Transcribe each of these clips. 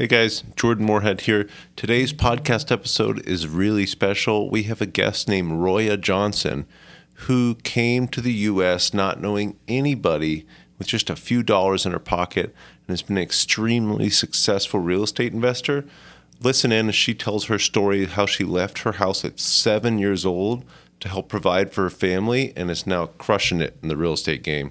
Hey guys, Jordan Moorhead here. Today's podcast episode is really special. We have a guest named Roya Johnson who came to the US not knowing anybody with just a few dollars in her pocket and has been an extremely successful real estate investor. Listen in as she tells her story how she left her house at seven years old to help provide for her family and is now crushing it in the real estate game.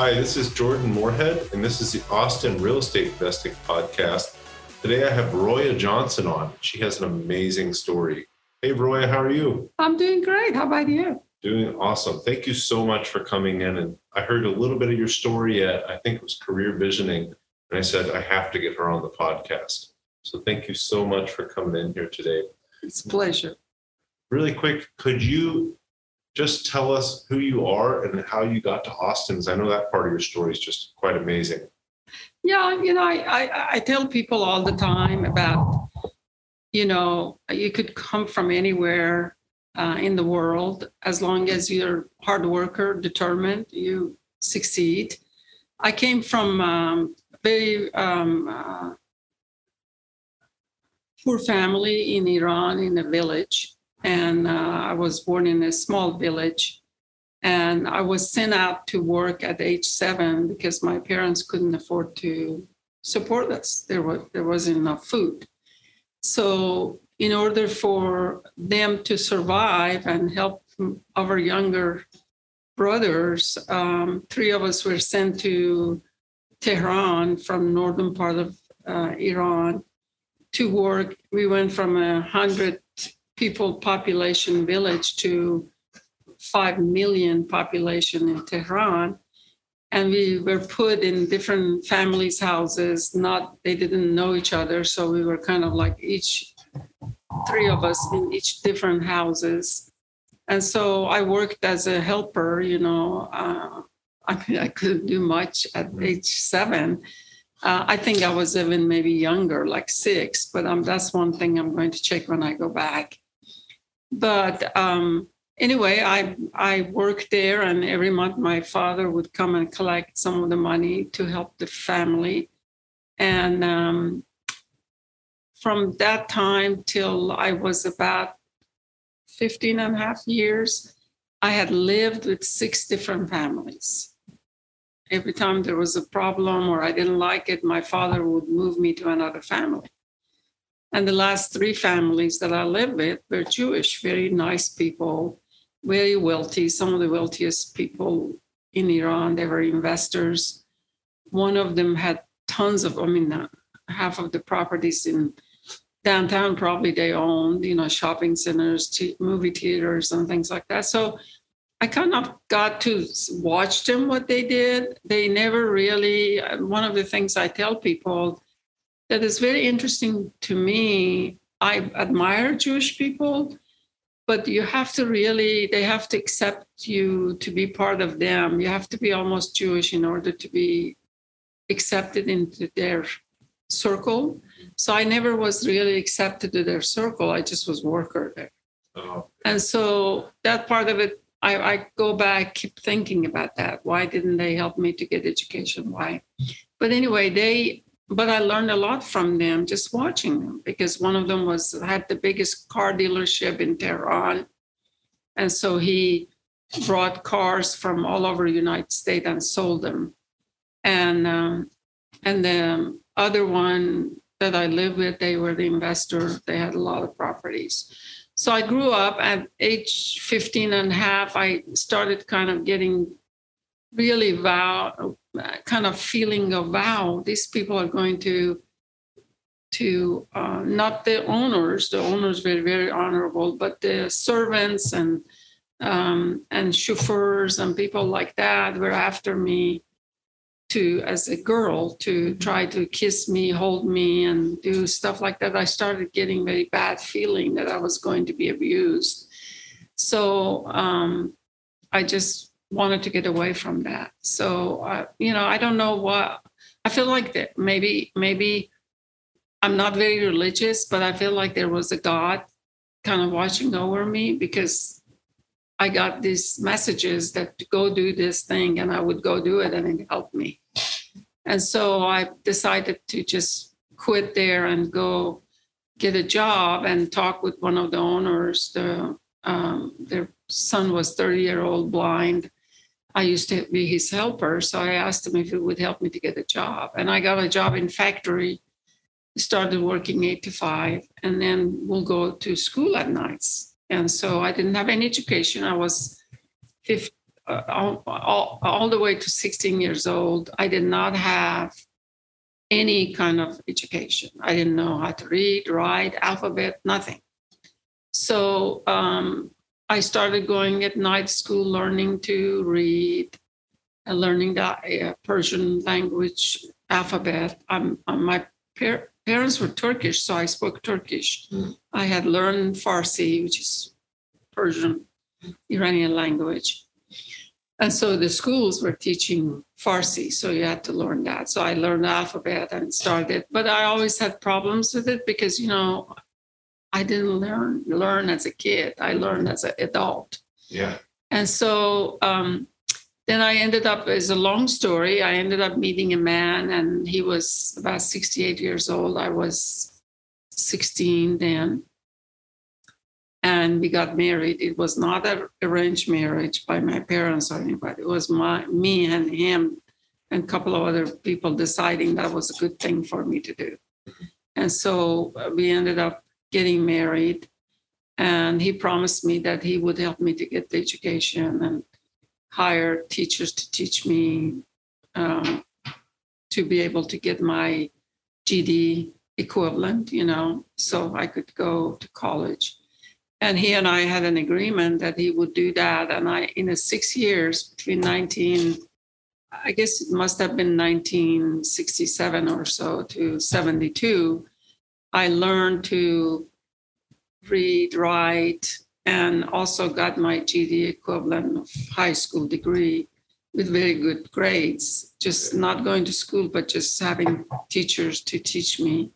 Hi, this is Jordan Moorhead, and this is the Austin Real Estate Investing Podcast. Today I have Roya Johnson on. She has an amazing story. Hey, Roya, how are you? I'm doing great. How about you? Doing awesome. Thank you so much for coming in. And I heard a little bit of your story at, I think it was Career Visioning, and I said, I have to get her on the podcast. So thank you so much for coming in here today. It's a pleasure. Really quick, could you just tell us who you are and how you got to Austin? 'Cause I know that part of your story is just quite amazing. Yeah, you know, I, I, I tell people all the time about, you know, you could come from anywhere uh, in the world as long as you're hard worker, determined, you succeed. I came from um, very um, uh, poor family in Iran in a village, and uh, I was born in a small village. And I was sent out to work at age seven because my parents couldn't afford to support us. There was there wasn't enough food. So in order for them to survive and help our younger brothers, um, three of us were sent to Tehran from northern part of uh, Iran to work. We went from a hundred people population village to 5 million population in Tehran. And we were put in different families' houses, not, they didn't know each other. So we were kind of like each, three of us in each different houses. And so I worked as a helper, you know. Uh, I mean, I couldn't do much at age seven. Uh, I think I was even maybe younger, like six, but um, that's one thing I'm going to check when I go back. But um, anyway, I I worked there, and every month my father would come and collect some of the money to help the family. And um, from that time till I was about 15 and a half years, I had lived with six different families. Every time there was a problem or I didn't like it, my father would move me to another family. And the last three families that I lived with were Jewish, very nice people, very wealthy, some of the wealthiest people in Iran. They were investors. One of them had tons of, I mean, uh, half of the properties in downtown probably they owned, you know, shopping centers, movie theaters, and things like that. So I kind of got to watch them what they did. They never really, uh, one of the things I tell people, that is very interesting to me. I admire Jewish people, but you have to really, they have to accept you to be part of them. You have to be almost Jewish in order to be accepted into their circle. So I never was really accepted to their circle. I just was worker there. Oh, And so that part of it, I, I go back, keep thinking about that. Why didn't they help me to get education? Why? But anyway, they but I learned a lot from them just watching them because one of them was had the biggest car dealership in Tehran. And so he brought cars from all over the United States and sold them. And um, and the other one that I lived with, they were the investor. They had a lot of properties. So I grew up at age 15 and a half. I started kind of getting really wow, kind of feeling of wow, these people are going to to uh, not the owners. The owners were very honorable, but the servants and um, and chauffeurs and people like that were after me. to as a girl to try to kiss me, hold me, and do stuff like that, I started getting very bad feeling that I was going to be abused. So um, I just wanted to get away from that. So uh, you know, I don't know what I feel like that maybe maybe I'm not very religious, but I feel like there was a God kind of watching over me because I got these messages that go do this thing, and I would go do it, and it helped me. And so I decided to just quit there and go get a job and talk with one of the owners. The um, their son was 30 year old blind. I used to be his helper, so I asked him if he would help me to get a job, and I got a job in factory. Started working eight to five, and then we'll go to school at nights and so I didn't have any education. I was 15, uh, all, all, all the way to 16 years old. I did not have any kind of education. I didn't know how to read, write, alphabet, nothing. So um, I started going at night school, learning to read, and learning the uh, Persian language alphabet. I'm my par- parents were Turkish, so I spoke Turkish. Mm. I had learned Farsi, which is Persian, Iranian language. And so the schools were teaching Farsi, so you had to learn that. So I learned the alphabet and started, but I always had problems with it because, you know, I didn't learn learn as a kid. I learned as an adult. Yeah. And so um, then I ended up, as a long story, I ended up meeting a man and he was about 68 years old. I was 16 then. And we got married. It was not an arranged marriage by my parents or anybody. It was my me and him and a couple of other people deciding that was a good thing for me to do. And so uh, we ended up getting married. And he promised me that he would help me to get the education and hire teachers to teach me um, to be able to get my GD equivalent, you know, so I could go to college. And he and I had an agreement that he would do that. And I, in the six years between 19, I guess it must have been 1967 or so to 72, I learned to read, write, and also got my GD equivalent of high school degree with very good grades, just not going to school, but just having teachers to teach me.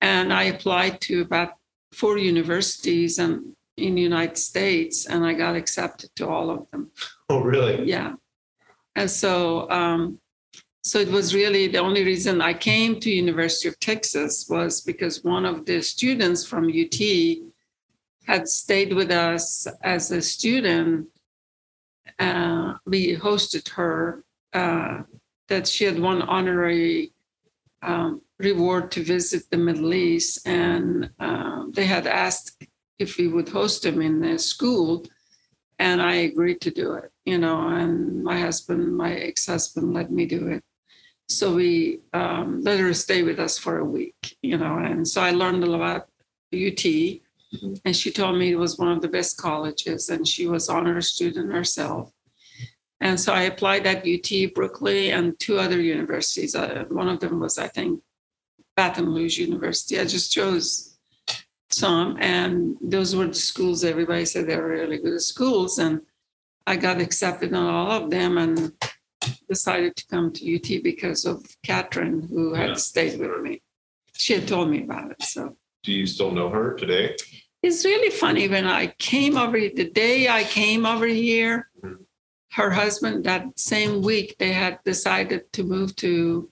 And I applied to about four universities and in the United States, and I got accepted to all of them. Oh, really? Yeah. And so, um, so it was really the only reason I came to University of Texas was because one of the students from UT had stayed with us as a student, uh, we hosted her. Uh, that she had won honorary um, reward to visit the Middle East, and uh, they had asked if we would host them in the school, and I agreed to do it. You know, and my husband, my ex-husband, let me do it. So we um, let her stay with us for a week. You know, and so I learned a lot about UT Mm-hmm. And she told me it was one of the best colleges, and she was honor student herself. And so I applied at UT Berkeley and two other universities. Uh, one of them was, I think, Baton Rouge University. I just chose some, and those were the schools everybody said they were really good schools. And I got accepted on all of them and decided to come to UT because of Catherine, who had yeah. stayed with me. She had told me about it. So do you still know her today? It's really funny when I came over the day I came over here, mm-hmm. her husband that same week they had decided to move to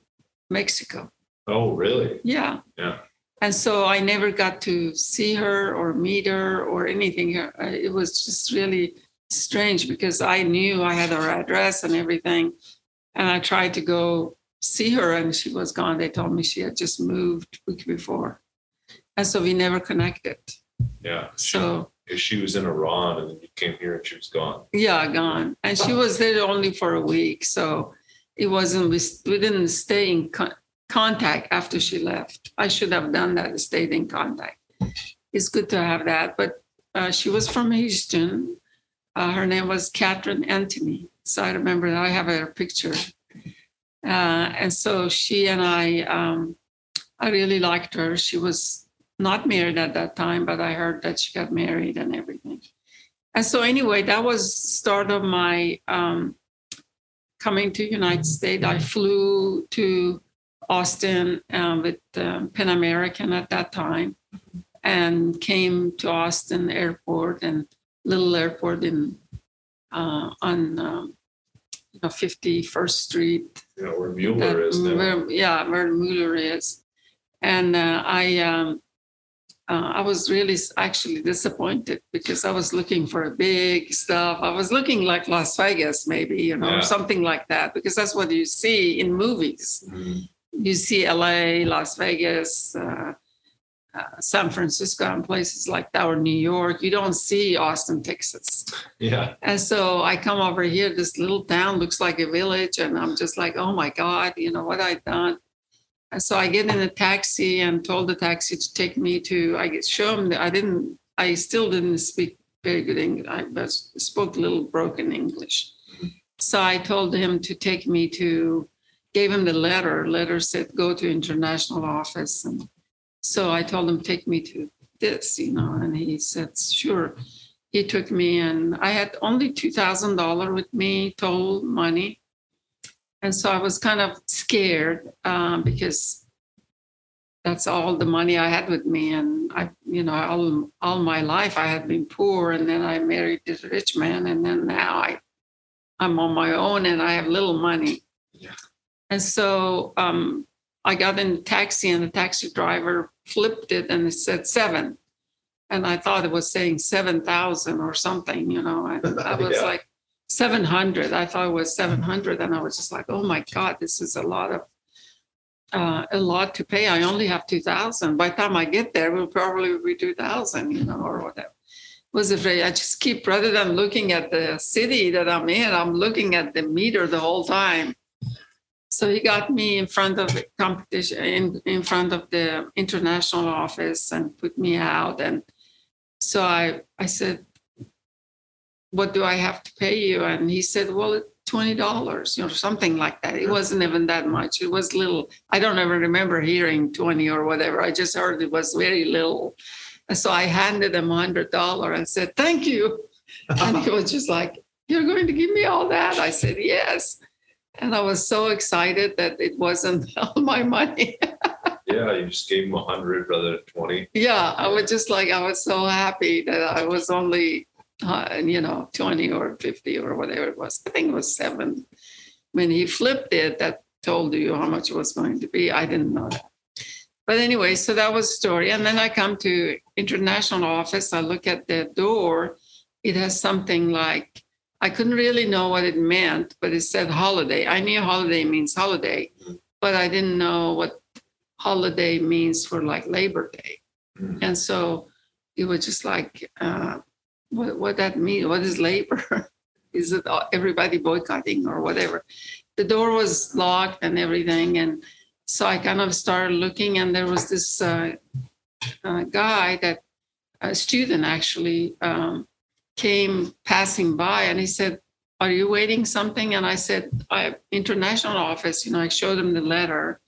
Mexico. Oh, really? Yeah. Yeah. And so I never got to see her or meet her or anything. Uh, it was just really strange because I knew I had her address and everything. And I tried to go see her and she was gone. They told me she had just moved week before and so we never connected. Yeah. So if she was in Iran and then you came here and she was gone. Yeah, gone. And she was there only for a week. So it wasn't, we didn't stay in co- contact after she left. I should have done that, stayed in contact. It's good to have that. But uh, she was from Houston. Uh, her name was Catherine Anthony. So I remember that I have her picture. Uh, and so she and I, um, I really liked her. She was not married at that time, but I heard that she got married and everything. And so anyway, that was start of my um, coming to United States. I flew to Austin uh, with um, Pan American at that time, and came to Austin Airport and little airport in uh, on um, you know 51st Street. Yeah, where Mueller is now. Where, yeah, where Mueller is, and uh, I um, uh, I was really actually disappointed because I was looking for a big stuff. I was looking like Las Vegas, maybe you know, Yeah. something like that, because that's what you see in movies. Mhm. You see LA, Las Vegas. Uh, San Francisco and places like that, or New York, you don't see Austin, Texas. Yeah. And so I come over here, this little town looks like a village, and I'm just like, oh my God, you know what I've done. And so I get in a taxi and told the taxi to take me to, I get show him that I didn't, I still didn't speak very good English. I was, spoke a little broken English. So I told him to take me to, gave him the letter. Letter said, go to international office. And so I told him, take me to this, you know, and he said, sure he took me and I had only $2,000 with me, total money. And so I was kind of scared uh, because that's all the money I had with me. And I, you know, all, all my life I had been poor. And then I married this rich man. And then now I, I'm on my own and I have little money. Yeah. And so um, I got in a taxi and the taxi driver flipped it and it said seven and I thought it was saying seven thousand or something, you know. And I was Yeah. like seven hundred. I thought it was seven hundred, and I was just like, oh my god, this is a lot of uh, a lot to pay. I only have two thousand. By the time I get there, we'll probably be two thousand, you know, or whatever. It Was it very? I just keep rather than looking at the city that I'm in, I'm looking at the meter the whole time. So he got me in front of the competition, in, in front of the international office, and put me out and so I, I said, what do I have to pay you? And he said, well, $20, you know, something like that. It wasn't even that much. It was little. I don't ever remember hearing 20 or whatever. I just heard it was very little. And so I handed him a $100 and said, thank you. And he was just like, you're going to give me all that? I said, yes. And I was so excited that it wasn't all my money. Yeah, you just gave him a hundred rather than twenty. yeah i was just like i was so happy that i was only uh, you know 20 or 50 or whatever it was. I think it was seven. When he flipped it that told you how much it was going to be. I didn't know that. But anyway so that was the story. And then i come to international office. I look at the door. It has something like i couldn't really know what it meant but it said holiday i knew holiday means holiday but i didn't know what holiday means for like labor day Mhm. and so it was just like, uh, what what that mean? What is labor? is it everybody boycotting or whatever? The door was locked and everything, and so I kind of started looking, and there was this uh, uh, guy that a student actually um, came passing by, and he said, "Are you waiting something?" And I said, "I international office." You know, I showed him the letter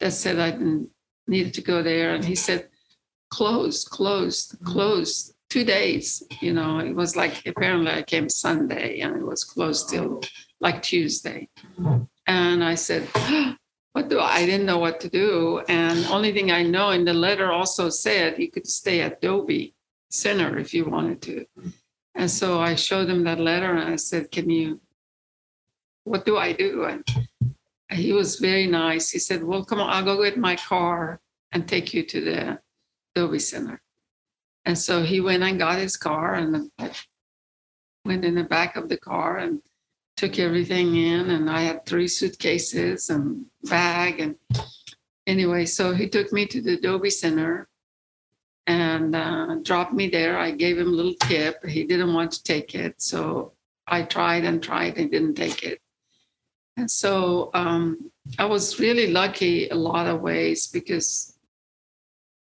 that said I didn't needed to go there, and he said closed, closed, mm-hmm. closed. Two days, you know, it was like apparently I came Sunday and it was closed till like Tuesday. Mm-hmm. And I said, What do I, I didn't know what to do. And only thing I know in the letter also said you could stay at Dobie Center if you wanted to. Mm-hmm. And so I showed him that letter and I said, Can you, what do I do? And he was very nice. He said, Well, come on, I'll go get my car and take you to the Dobie Center. And so he went and got his car and I went in the back of the car and took everything in. And I had three suitcases and bag. And anyway, so he took me to the Dobie Center and uh, dropped me there. I gave him a little tip. He didn't want to take it. So I tried and tried and didn't take it. And so um, I was really lucky a lot of ways because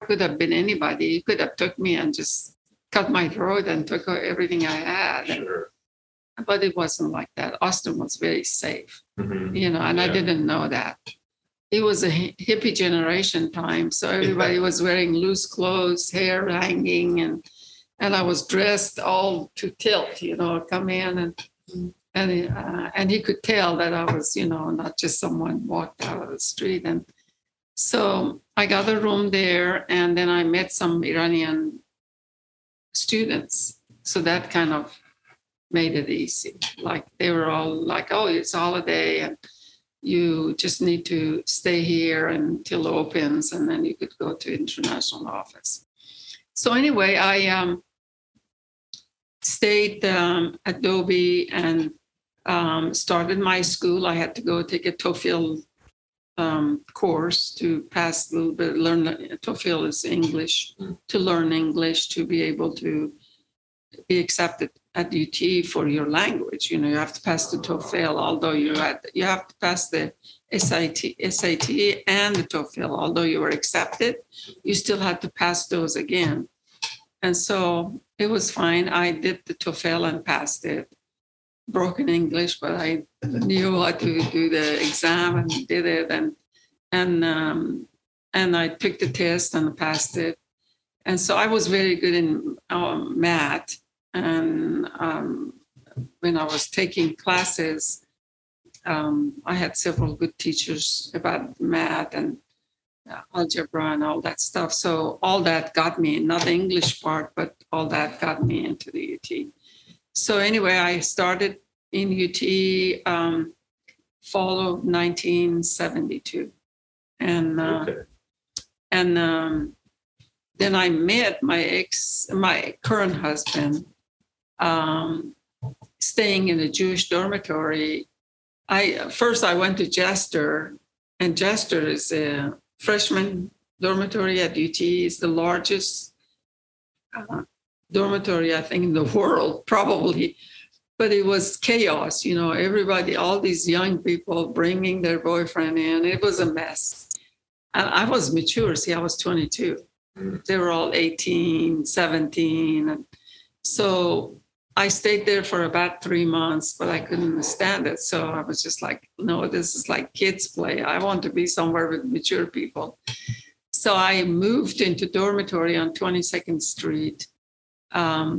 could have been anybody. He could have took me and just cut my throat and took everything I had. Sure. but it wasn't like that. Austin was very safe, Mhm. you know, and I didn't know that. It was a hi- hippie generation time, so everybody was wearing loose clothes, hair hanging, and and I was dressed all to tilt, you know, come in and and uh, and he could tell that I was, you know, not just someone walked out of the street. And so I got a room there, and then I met some Iranian students. So that kind of made it easy. Like they were all like, "Oh, it's holiday, and you just need to stay here until it opens, and then you could go to international office." So anyway, I um, stayed um, at Dobie and um, started my school. I had to go take a TOEFL um, course to pass a little bit, learn TOEFL is English, to learn English, to be able to be accepted at UT for your language. You know, you have to pass the TOEFL, although you had, you have to pass the SAT, SAT and the TOEFL, although you were accepted, you still had to pass those again. And so it was fine. I did the TOEFL and passed it. Broken English, but I knew how to do the exam and did it. And and um, and I took the test and passed it. And so I was very good in um, math. And um, when I was taking classes, um, I had several good teachers about math and uh, algebra and all that stuff. So all that got me, not the English part, but all that got me into the UT. So anyway, I started in UT um, fall of 1972, and uh, Okay. and um, then I met my ex, my current husband, um, staying in a Jewish dormitory. I first I went to Jester, and Jester is a freshman dormitory at UT. It's the largest uh, dormitory I think in the world, probably. But it was chaos, you know. Everybody, all these young people bringing their boyfriend in. It was a mess. And I was mature. See, I was 22 Mm. they were all 18 17 and so i stayed there for about three months but i couldn't stand it. So i was just like no this is like kids play. I want to be somewhere with mature people. So i moved into dormitory on 22nd street. Um,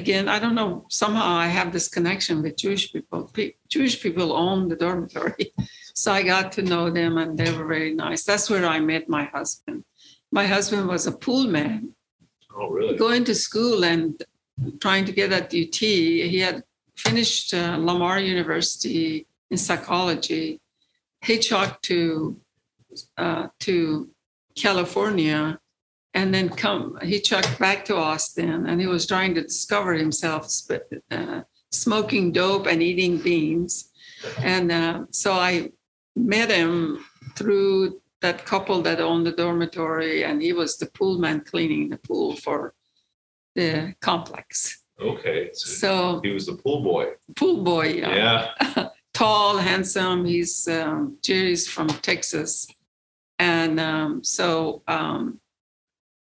again i don't know somehow i have this connection with jewish people. Pe- jewish people own the dormitory. So i got to know them and they were very nice. That's where i met my husband. My husband was a pool man. Oh, really? going to school and trying to get at UT. He had finished uh, Lamar University in psychology, hitchhiked to uh, to California, and then come hitchhiked back to Austin. And he was trying to discover himself, uh, smoking dope and eating beans. And uh, so I met him through that couple that owned the dormitory, and he was the pool man cleaning the pool for the complex. Okay. So So he was the pool boy. pool boy, yeah. Yeah. tall, handsome. He's um, Jerry's from Texas, and um, so um,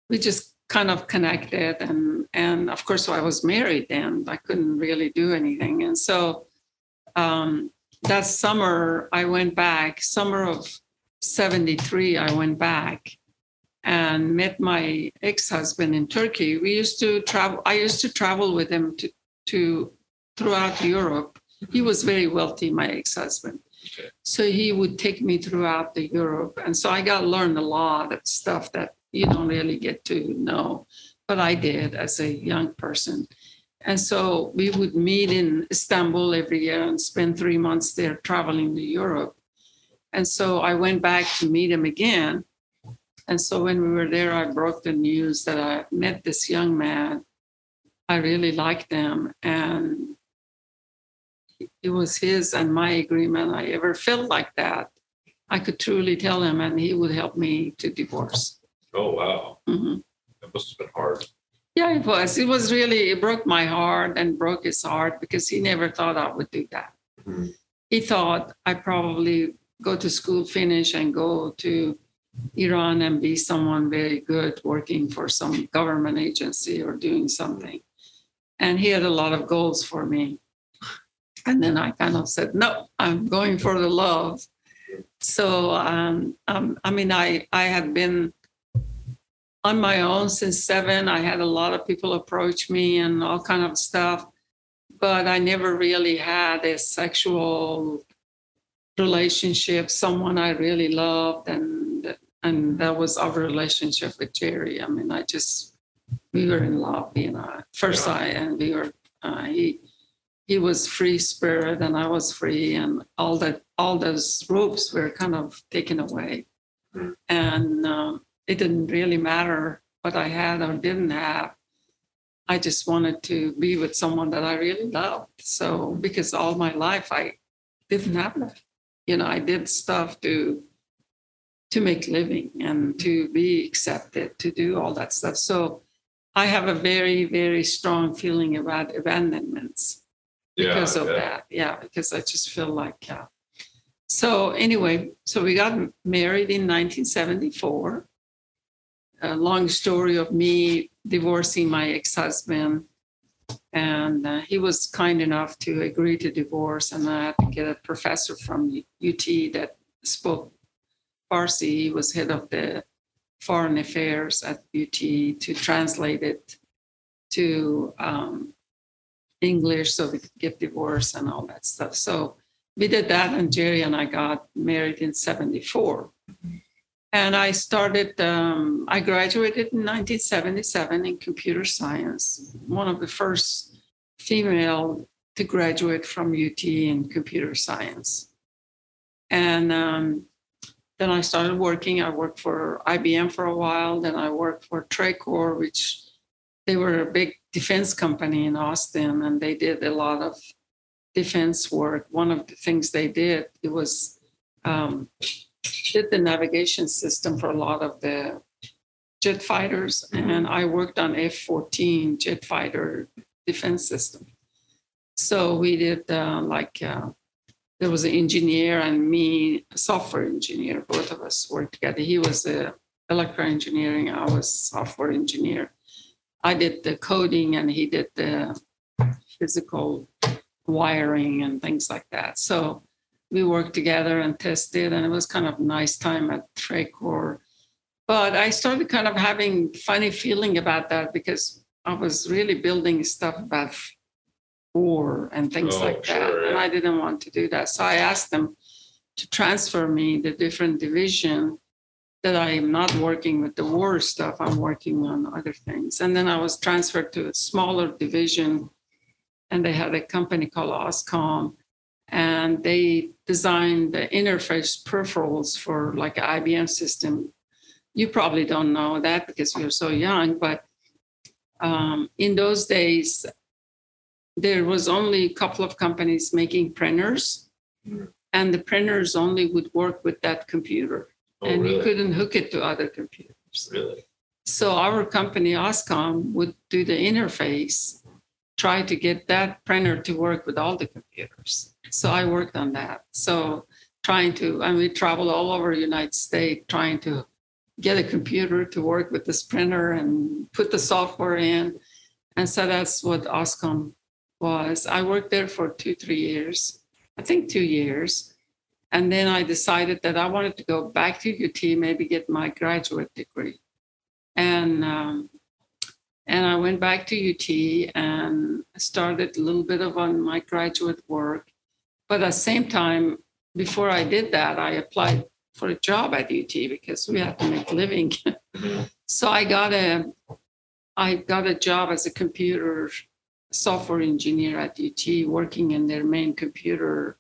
we just kind of connected. And and of course, I was married then. I couldn't really do anything, and so um, that summer I went back. Summer of '73, I went back and met my ex-husband in Turkey. We used to travel. I used to travel with him to to throughout Europe he was very wealthy, my ex-husband. Okay. So he would take me throughout the Europe. And so I got learned a lot of stuff that you don't really get to know, but I did as a young person. And so we would meet in Istanbul every year and spend three months there traveling to Europe. And so I went back to meet him again. And so when we were there, I broke the news that I met this young man. I really liked him. And it was his and my agreement. I ever felt like that, I could truly tell him, and he would help me to divorce. Oh, wow. Mhm. That must have been hard. Yeah, it was. It was really, it broke my heart and broke his heart because he never thought I would do that. Mhm. He thought I probably go to school, finish, and go to Iran and be someone very good working for some government agency or doing something. And he had a lot of goals for me. And then I kind of said, no, I'm going for the love. So, um, um, I mean, I, I had been on my own since seven. I had a lot of people approach me and all kind of stuff, but I never really had a sexual relationship, someone I really loved, and and that was our relationship with Jerry. I mean, I just we were in love, you know, first Yeah. sight, and we were uh, he he was free spirit and I was free, and all that all those ropes were kind of taken away, Mm. and um, it didn't really matter what I had or didn't have. I just wanted to be with someone that I really loved. So because all my life I didn't have that, you know, I did stuff to to make living and to be accepted, to do all that stuff. So I have a very, very strong feeling about abandonments Yeah, because of yeah. that. Yeah, because I just feel like. Uh, so anyway, so we got married in 1974. A long story of me divorcing my ex-husband, and uh, he was kind enough to agree to divorce, and I had to get a professor from UT that spoke Farsi. He was head of the foreign affairs at UT to translate it to um, English so we could get divorced and all that stuff. So we did that, and Jerry and I got married in 74. And I started, um, I graduated in 1977 in computer science, one of the first female to graduate from UT in computer science. And um, then I started working. I worked for IBM for a while. Then I worked for Tracor, which they were a big defense company in Austin, and they did a lot of defense work. One of the things they did it was um, did the navigation system for a lot of the jet fighters, and I worked on F-14 jet fighter defense system. So we did uh, like uh, there was an engineer and me, a software engineer. Both of us worked together. He was a electrical engineering. I was software engineer. I did the coding and he did the physical wiring and things like that. So we worked together and tested, and it was kind of nice time at Tracor. But I started kind of having funny feeling about that because I was really building stuff about war and things Oh, like that, sure, and. I didn't want to do that. So I asked them to transfer me the different division that I am not working with the war stuff. I'm working on other things. And then I was transferred to a smaller division, and they had a company called Oscom, and they designed the interface peripherals for like an IBM system. You probably don't know that because you're so young, but um, in those days, there was only a couple of companies making printers, and the printers only would work with that computer Oh, and you couldn't hook it to other computers. Really? So our company, Oscom, would do the interface, try to get that printer to work with all the computers. So I worked on that. So trying to, and we traveled all over the United States trying to get a computer to work with this printer and put the software in. And so that's what Oscom was. I worked there for two, three years, I think two years. And then I decided that I wanted to go back to UT, maybe get my graduate degree. And um, and I went back to UT and started a little bit of on my graduate work. But at the same time, before I did that, I applied for a job at UT because we had to make a living. So I got a I got a job as a computer software engineer at UT, working in their main computer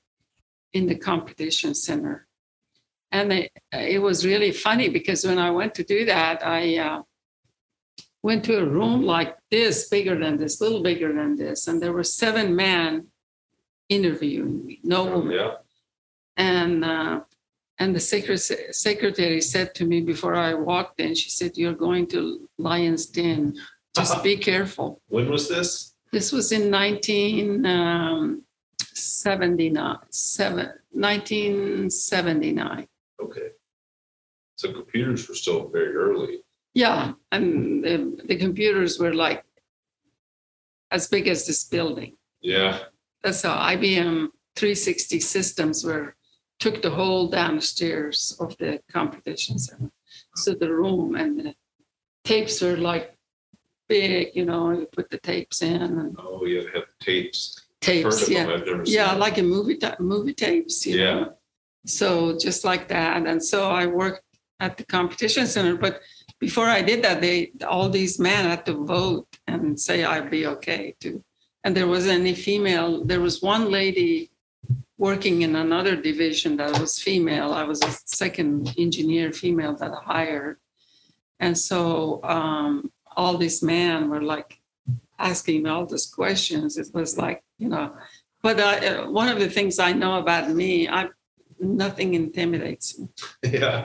in the computation center. And it, it was really funny because when I went to do that, I uh, went to a room like this, bigger than this, little bigger than this, and there were seven men interviewing me, no woman. Yeah. And uh, and the secret- secretary said to me before I walked in, she said, "You're going to Lion's Den. Just be careful." When was this? This was in um, 1979, seven, 1979. Okay. So computers were still very early. Yeah, and the, the computers were like as big as this building. Yeah. that's how IBM 360 systems were took the whole downstairs of the computation center. So the room and the tapes were like big, you know, you put the tapes in and Oh, you have tapes. Tapes, of them, yeah. I've never seen Yeah, like a movie, ta- movie tapes, you Yeah. know. So just like that. And so I worked at the computation center, but before I did that, they, all these men had to vote and say I'd be okay to. And there wasn't any female, there was one lady working in another division that was female. I was a second engineer female that I hired. And so um, all these men were like asking me all these questions. It was like, you know, but uh, one of the things I know about me, I nothing intimidates me. Yeah.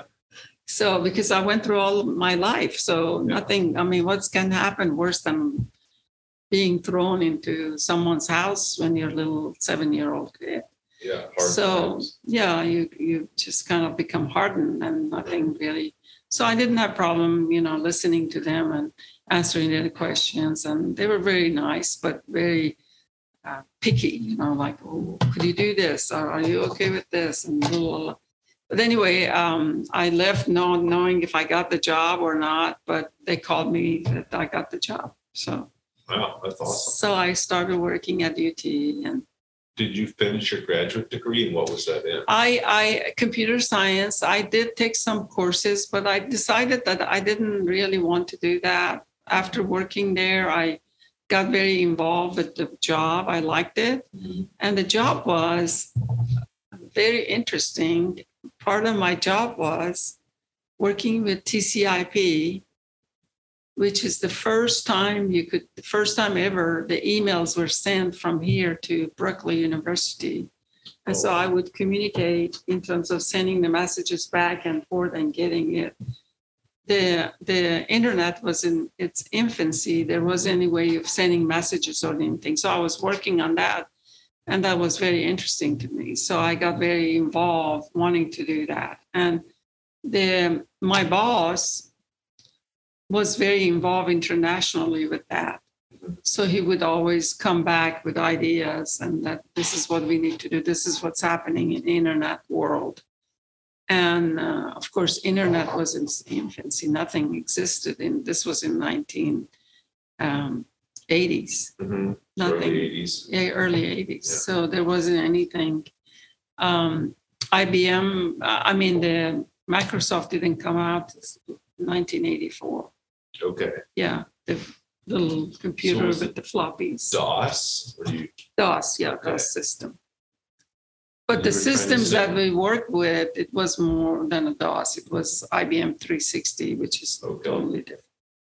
So because I went through all my life, so Yeah. nothing. I mean, what's can happen worse than being thrown into someone's house when you're a little seven-year-old kid? Yeah. so times. yeah, you you just kind of become hardened and nothing really. So I didn't have problem, you know, listening to them and answering their questions, and they were very nice, but very uh, picky. You know, like, oh, could you do this? Or are you okay with this? And blah, blah, blah. but anyway, um, I left not knowing if I got the job or not. But they called me that I got the job. So Wow, that's awesome. so I started working at UT and. Did you finish your graduate degree and what was that in? I, I computer science. I did take some courses, but I decided that I didn't really want to do that. After working there, I got very involved with the job. I liked it, mm-hmm. and the job was very interesting. Part of my job was working with TCIP, which is the first time you could, the first time ever, the emails were sent from here to Berkeley University. And so oh. I would communicate in terms of sending the messages back and forth and getting it. The, the internet was in its infancy. There wasn't any way of sending messages or anything. So I was working on that. And that was very interesting to me. So I got very involved wanting to do that. And the my boss was very involved internationally with that. So he would always come back with ideas and that this is what we need to do. This is what's happening in the internet world. And uh, of course, internet was in infancy. Nothing existed. In this was in 1980s. Um, 80s. Mhm. Nothing Early eighties. yeah, early 80s. Yeah. So there wasn't anything. Um, IBM, I mean, the Microsoft didn't come out 1984. Okay. Yeah, the little computer was with the floppies. DOS? Or you, DOS, yeah, Okay. DOS system. But the were trying to systems that we worked with, it was more than a DOS. It was IBM 360, which is Okay. totally different.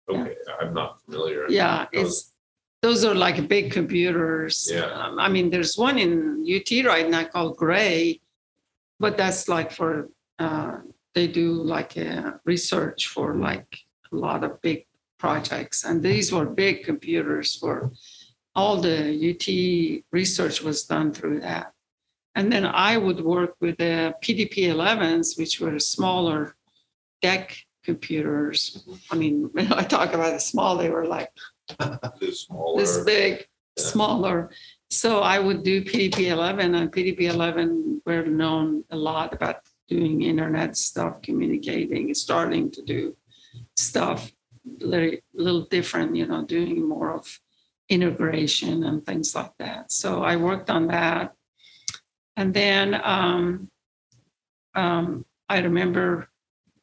okay, I'm not familiar. Yeah, it's those are like big computers. Yeah. Um, I mean, there's one in UT right now called Gray, but that's like for uh, they do like a research for like a lot of big projects, and these were big computers for all the UT research was done through that. And then I would work with the PDP 11s, which were smaller DEC computers. I mean, when I talk about the small, they were like smaller. this big, Yeah. smaller. So I would do PDP 11, and PDP 11 were known a lot about doing internet stuff, communicating, starting to do stuff little, little different, you know, doing more of integration and things like that. So I worked on that. And then um, um, I remember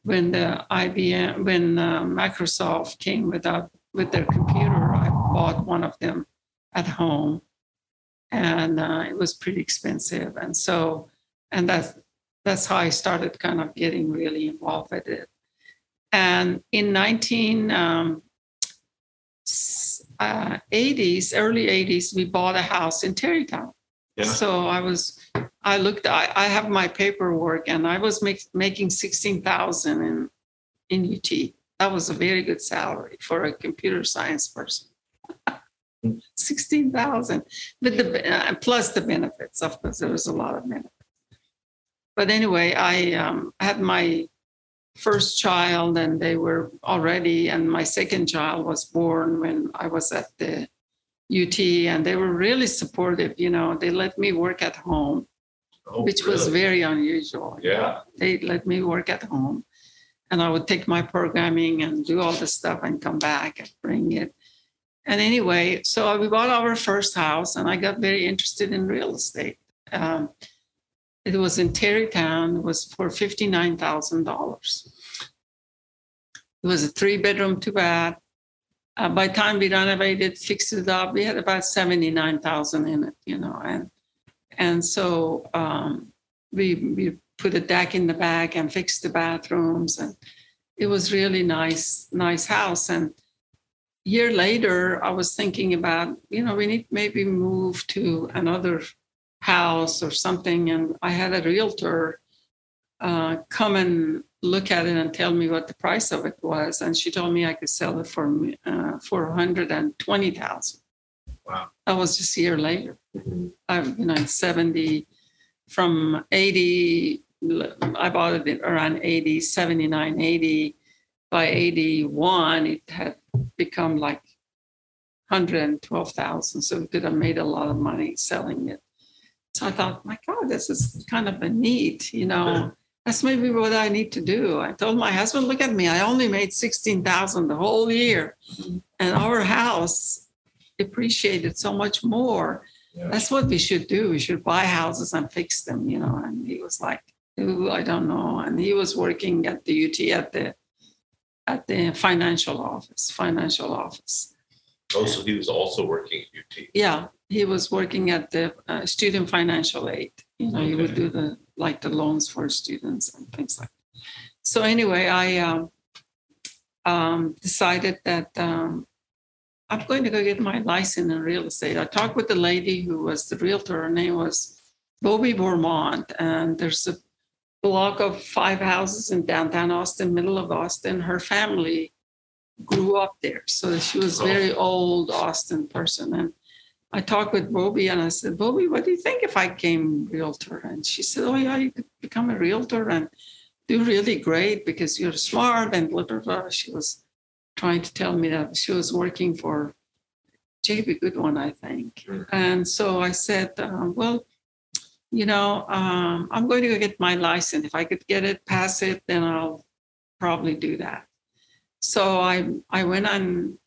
when the IBM, when uh, Microsoft came with, with their computer, I bought one of them at home. And uh, it was pretty expensive. And so, and that's, that's how I started kind of getting really involved with it. And in 1980s, um, uh, early 80s, we bought a house in Tarrytown. Yeah. So I was, I looked, I, I have my paperwork and I was make, making 16,000 in, in UT. That was a very good salary for a computer science person. 16,000, but the, uh, plus the benefits, of course, there was a lot of benefits. But anyway, I um, had my first child and they were already, and my second child was born when I was at the UT, and they were really supportive. You know, they let me work at home, Oh, which was very unusual. Yeah. They let me work at home, and I would take my programming and do all the stuff and come back and bring it. And anyway, so we bought our first house, and I got very interested in real estate. Um, it was in Tarrytown. It was for fifty nine thousand dollars. It was a three bedroom, two bath. Uh, by the time we renovated, fixed it up, we had about seventy nine thousand in it, you know, and and so um, we we put a deck in the back and fixed the bathrooms, and it was really nice, nice house. And year later, I was thinking about, you know, we need maybe move to another house or something. And I had a realtor uh, come and look at it and tell me what the price of it was, and she told me I could sell it for uh, four hundred and twenty thousand. Wow. That was just a year later. I, you know, 70, from 80, I bought it around 80, 79, 80. By 81, it had become like 112,000. So we could have made a lot of money selling it. So I thought, my God, this is kind of a need, you know. That's maybe what I need to do. I told my husband, look at me. I only made 16,000 the whole year. And our house appreciated so much more. Yeah. That's what we should do. We should buy houses and fix them, you know. And he was like, Ooh, I don't know. And he was working at the UT at the at the financial office, financial office. Oh, so he was also working at UT. Yeah, he was working at the uh, student financial aid. You know, he would do the like the loans for students and things like. That. So anyway, I um, um, decided that um, I'm going to go get my license in real estate. I talked with the lady who was the realtor. Her name was Bobby Vermont, and there's a block of five houses in downtown Austin, middle of Austin. Her family grew up there, so she was a very old Austin person. And I talked with Bobby, and I said, Bobby, what do you think if I came realtor? And she said, Oh yeah, you could become a realtor and do really great because you're smart and blah blah blah. She was trying to tell me that she was working for JB Goodwin, I think. Mhm. And so I said, um, well, you know, um, I'm going to go get my license. If I could get it, pass it, then I'll probably do that. So I I went and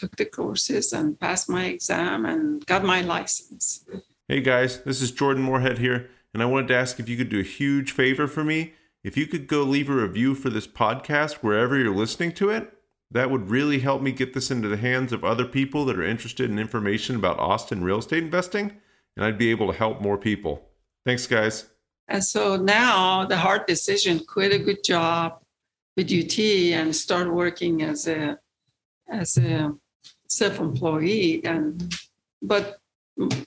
took the courses and passed my exam and got my license. Hey guys, this is Jordan Moorhead here, and I wanted to ask if you could do a huge favor for me. If you could go leave a review for this podcast wherever you're listening to it, that would really help me get this into the hands of other people that are interested in information about Austin real estate investing, and I'd be able to help more people. Thanks, guys. And so now the hard decision, quit a good job with UT and start working as a as a self-employed and but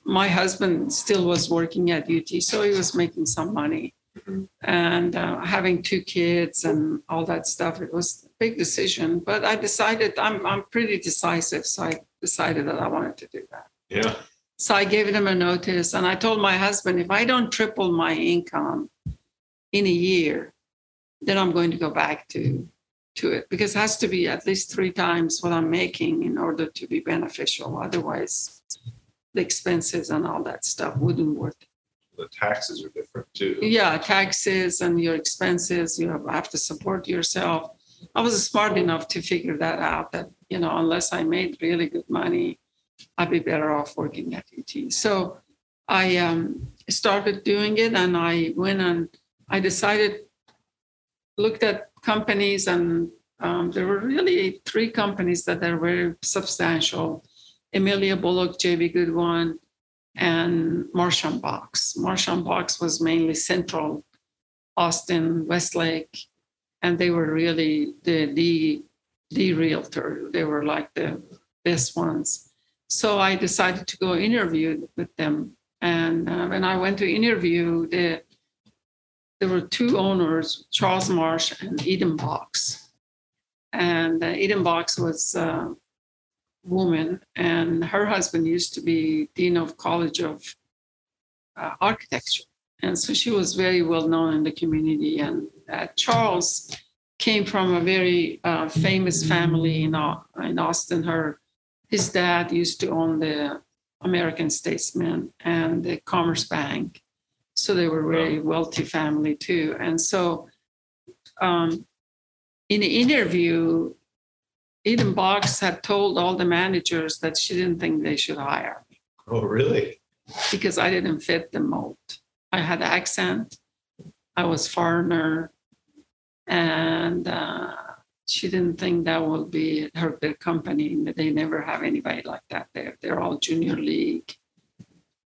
my husband still was working at UT, so he was making some money. And uh, having two kids and all that stuff, it was a big decision. But I decided I'm I'm pretty decisive, so I decided that I wanted to do that. Yeah. So I gave them a notice and I told my husband, if I don't triple my income in a year, then I'm going to go back to to it because it has to be at least three times what I'm making in order to be beneficial. Otherwise, the expenses and all that stuff wouldn't work. The taxes are different too. Yeah, taxes and your expenses, you have, have to support yourself. I was smart enough to figure that out that, you know, unless I made really good money, I'd be better off working at UT. So I um, started doing it and I went and I decided, looked at companies and um, there were really three companies that are very substantial. Amelia Bullock, JB Goodwin, and Marsham Box. Marsham Box was mainly central Austin, Westlake, and they were really the the the realtor. They were like the best ones. So I decided to go interview with them. And uh, when I went to interview, the there were two owners, Charles Marsh and Eden Box. And uh, Eden Box was a woman, and her husband used to be dean of College of uh, Architecture. And so she was very well known in the community. And uh, Charles came from a very uh, famous family in, in Austin. Her his dad used to own the American Statesman and the Commerce Bank. So they were very wealthy family too. And so um, in the interview, Eden Box had told all the managers that she didn't think they should hire me Oh, really? because I didn't fit the mold. I had accent, I was foreigner, and uh, she didn't think that would be her their company. They never have anybody like that there. They're all junior league,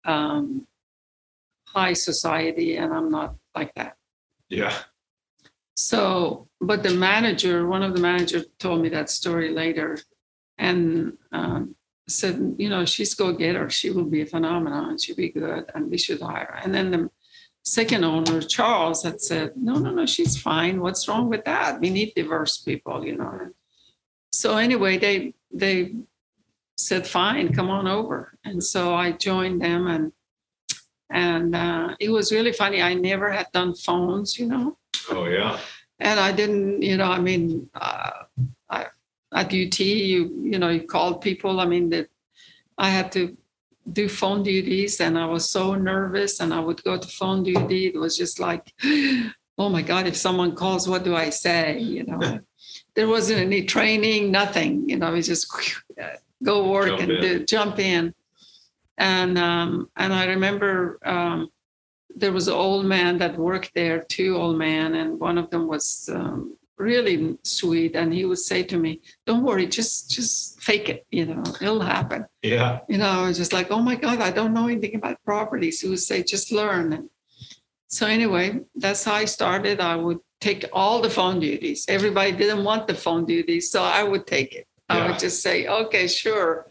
um, high society, and I'm not like that. Yeah. So, but the manager, one of the managers told me that story later and um, said, you know, she's go get her. She will be a phenomenon. She'll be good and we should hire her. And then the second owner, Charles, had said, no, no, no, she's fine. What's wrong with that? We need diverse people, you know. So anyway, they they said, fine, come on over. And so I joined them and and uh, it was really funny. I never had done phones, you know Oh, yeah. and I didn't, you know, I mean, uh, I, at UT, you you know, you called people. I mean, that I had to do phone duties, and I was so nervous, and I would go to phone duty. It was just like, oh my God, if someone calls, what do I say? You know, there wasn't any training, nothing. You know, it was just go work Jump and in. do, jump in. And um, and I remember um, there was an old man that worked there, two old men, and one of them was um, really sweet. And he would say to me, "Don't worry, just just fake it. You know, it'll happen." Yeah. You know, I was just like, "Oh my God, I don't know anything about properties." He would say, "Just learn." And so anyway, that's how I started. I would take all the phone duties. Everybody didn't want the phone duties, so I would take it. I would just say, "Okay, sure."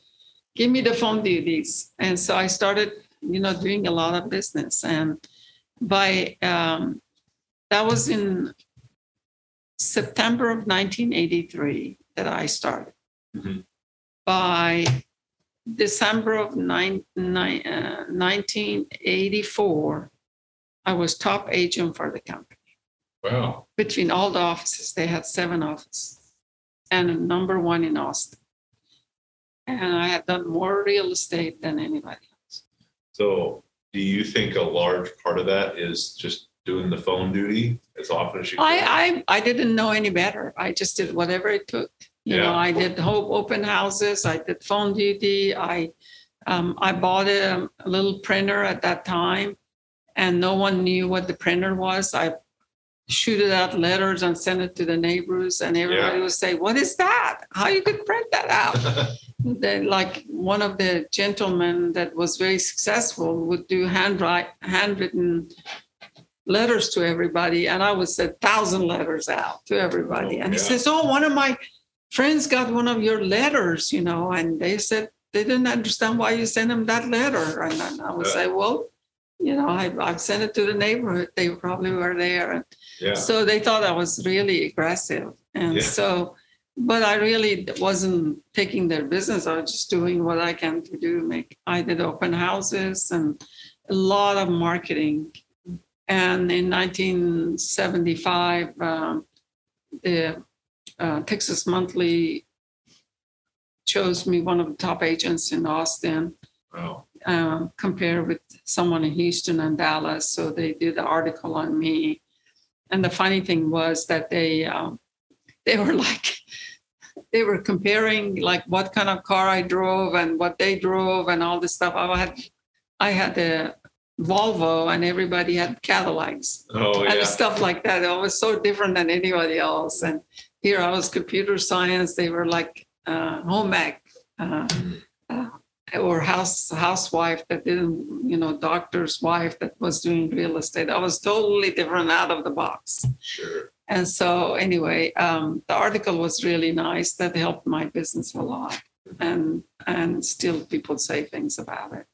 Give me the phone duties. And so I started, you know, doing a lot of business. And by um, that was in September of 1983 that I started. Mhm. By December of nine, nine, uh, 1984, I was top agent for the company. Wow. Between all the offices, they had seven offices and number one in Austin. And I had done more real estate than anybody else. So do you think a large part of that is just doing the phone duty as often as you can? I, I I didn't know any better. I just did whatever it took. You know, I did hope open houses. I did phone duty. I um, I bought a, a little printer at that time, and no one knew what the printer was. I shooted out letters and sent it to the neighbors, and everybody Yeah. would say, "What is that? How you could print that out?" then like one of the gentlemen that was very successful would do handwrite handwritten letters to everybody and i would send thousand letters out to everybody Oh, and he yeah. says oh one of my friends got one of your letters you know and they said they didn't understand why you sent them that letter and then i would Yeah. say well you know I, i've sent it to the neighborhood they probably were there and Yeah. so they thought I was really aggressive. And Yeah. so, but I really wasn't taking their business. I was just doing what I can to do. Make I did open houses and a lot of marketing. And in 1975, um, the uh, Texas Monthly chose me one of the top agents in Austin Wow. um, compared with someone in Houston and Dallas. So they did the article on me. And the funny thing was that they um, they were like they were comparing like what kind of car I drove and what they drove and all this stuff. I had I had a Volvo and everybody had Cadillacs Oh, and yeah. stuff like that. It was so different than anybody else. And here I was computer science. They were like uh, home ec uh, uh, or house housewife that didn't, you know, doctor's wife that was doing real estate. I was totally different out of the box. Sure. And so anyway, um, the article was really nice. That helped my business a lot, and and still people say things about it.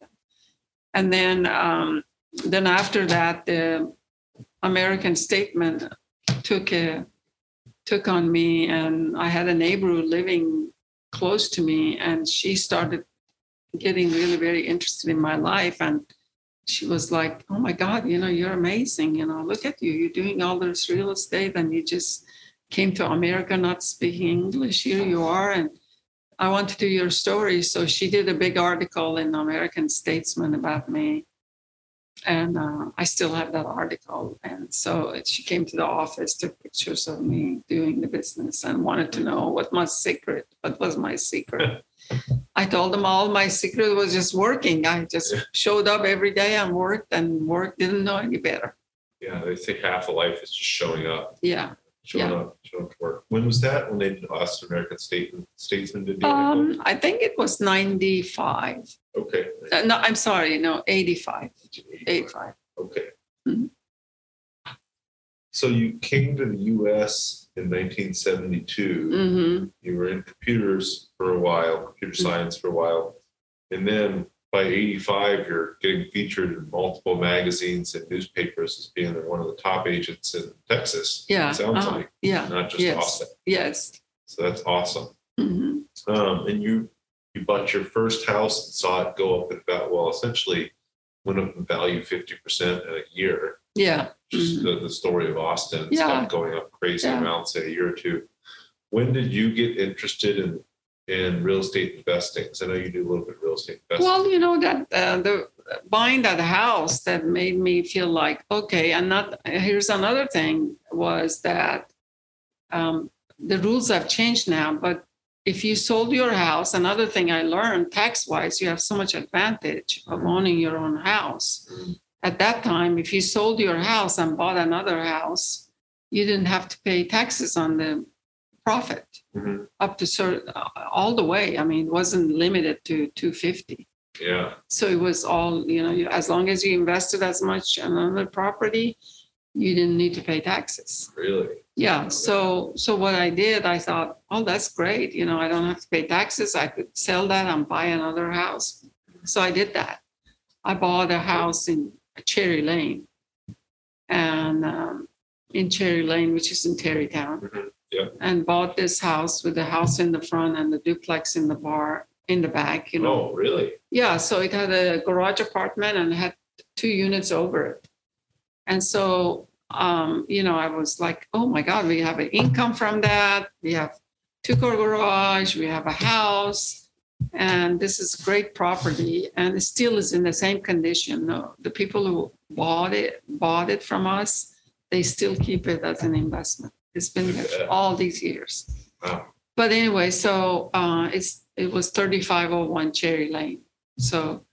And then um, then after that, the American Statesman took a took on me, and I had a neighbor living close to me, and she started getting really very interested in my life and she was like, "Oh my God, you know, you're amazing. You know, look at you. You're doing all this real estate, and you just came to America not speaking English. Here you are, and I want to do your story. So she did a big article in American Statesman about me. And uh, I still have that article. And so she came to the office, took pictures of me doing the business and wanted to know what my secret, what was my secret. I told them all my secret was just working. I just showed up every day and worked and worked, didn't know any better. Yeah, they say half of life is just showing up, Yeah. showing Yeah. up, showing up to work. When was that? When they did Austin American Statesman, Statesman did the? Um, I think it was 95. Okay. Uh, no, I'm sorry, no, 85. 85. Okay. Mhm. So you came to the US in 1972. hmm You were in computers for a while, computer Mm-hmm. science for a while. And then by 85, you're getting featured in multiple magazines and newspapers as being one of the top agents in Texas. Yeah. It sounds uh-huh, like, Yeah. not just yes. Austin. Yes. So that's awesome. hmm Um, and you you bought your first house and saw it go up in value. Well, essentially went up in value 50% in a year. Yeah. Just Mhm. the, the story of Austin Yeah. stuff going up crazy Yeah. amounts in a year or two. When did you get interested in in real estate investing? 'Cause I know you do a little bit of real estate investing. Well, you know that uh, the buying that house that made me feel like okay, and not here's another thing was that um, the rules have changed now. But if you sold your house, another thing I learned tax wise, you have so much advantage of owning your own house. Mhm. At that time, if you sold your house and bought another house, you didn't have to pay taxes on the profit Mhm. up to certain all the way. I mean, it wasn't limited to 250 Yeah. so it was all you know as long as you invested as much on another property you didn't need to pay taxes Really? yeah so so what i did i thought oh that's great you know i don't have to pay taxes i could sell that and buy another house so i did that i bought a house in cherry lane and um, in cherry lane which is in Tarrytown Mhm. Yeah. and bought this house with the house in the front and the duplex in the bar in the back you know Oh, really? yeah, so it had a garage apartment and had two units over it. And so, um, you know, I was like, oh my God, we have an income from that. We have two car garage, we have a house, and this is great property. And it still is in the same condition. No, the people who bought it, bought it from us, they still keep it as an investment. It's been there all these years. Wow. But anyway, so uh, it's it was 3501 Cherry Lane. So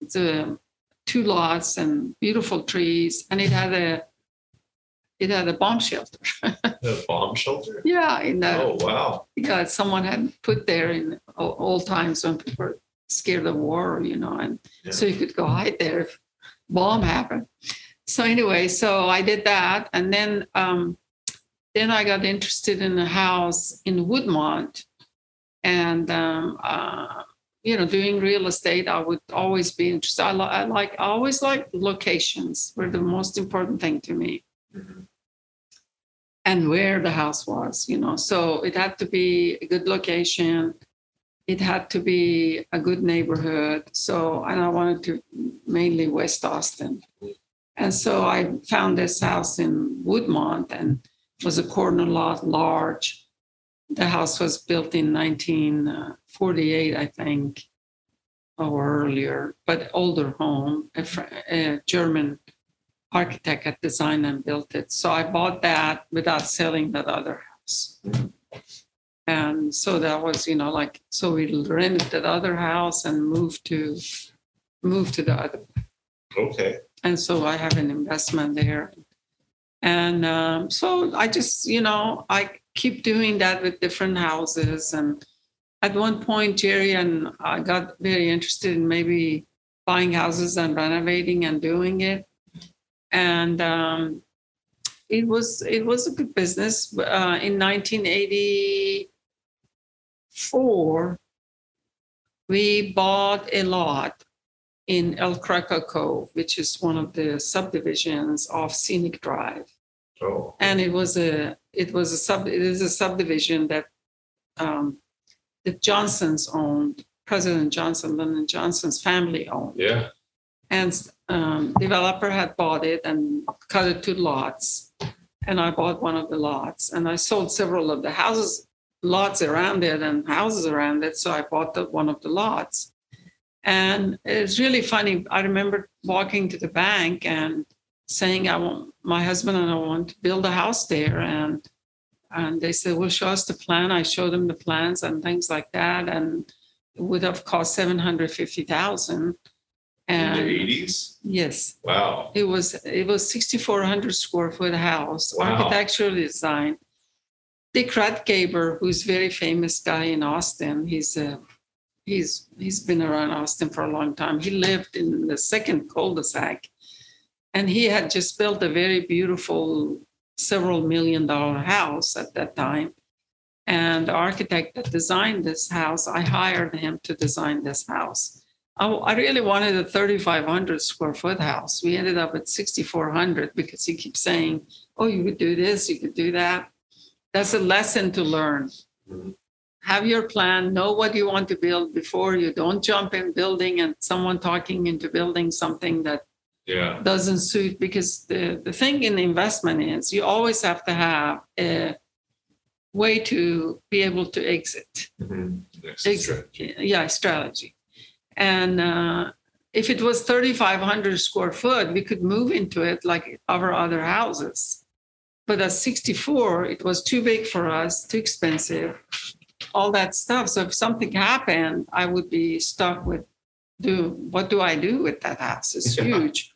it's a two lots and beautiful trees, and it had a it had a bomb shelter. A bomb shelter? yeah, in the Oh, wow. yeah, someone had put there in old times when people were scared of war, you know, and Yeah. so you could go hide there if bomb happened. So anyway, so I did that, and then um, then I got interested in a house in Woodmont, and um, uh, you know, doing real estate, I would always be interested. I, li- I like I always like locations were the most important thing to me Mhm. And where the house was, you know. So it had to be a good location. It had to be a good neighborhood. So, and I wanted to mainly West Austin. And so I found this house in Woodmont and it was a corner lot, large. The house was built in 1948, I think, or earlier, but older home, a, a German architect had designed and built it. So I bought that without selling that other house. And so that was, you know, like so we rented that other house and moved to moved to the other. Okay. And so I have an investment there. And um, so I just, you know, I keep doing that with different houses. And at one point, Jerry and I got very interested in maybe buying houses and renovating and doing it. And um, it was it was a good business. Uh, in 1984, we bought a lot in El Craco Cove, which is one of the subdivisions of Scenic Drive Oh. and it was a it was a sub it is a subdivision that um, the Johnsons owned. President Johnson, Lyndon Johnson's family owned, Yeah. and um, developer had bought it and cut it to lots. And I bought one of the lots and I sold several of the houses, lots around it and houses around it. So I bought the, one of the lots. And it's really funny. I remember walking to the bank and saying, I want my husband and I want to build a house there. And and they said, Well, show us the plan. I showed them the plans and things like that. And it would have cost 750,000 and in the 80s? Yes. Wow. It was it was 6,400 square foot house, wow. architectural design. Dick Rathgeber, who's very famous guy in Austin, he's a he's he's been around Austin for a long time. He lived in the second cul-de-sac, and he had just built a very beautiful, several million dollar house at that time. And the architect that designed this house, I hired him to design this house. I, I really wanted a 3,500 square foot house. We ended up at 6,400 because he keeps saying, "Oh, you could do this, you could do that." That's a lesson to learn. Mhm. Have your plan, know what you want to build before you don't jump in building and someone talking into building something that Yeah. doesn't suit because the, the thing in investment is you always have to have a way to be able to exit Mhm. Next Ex- strategy. yeah strategy and uh, if it was 3500 square foot we could move into it like our other houses but at 64 it was too big for us too expensive all that stuff so if something happened i would be stuck with do what do i do with that house it's Yeah. huge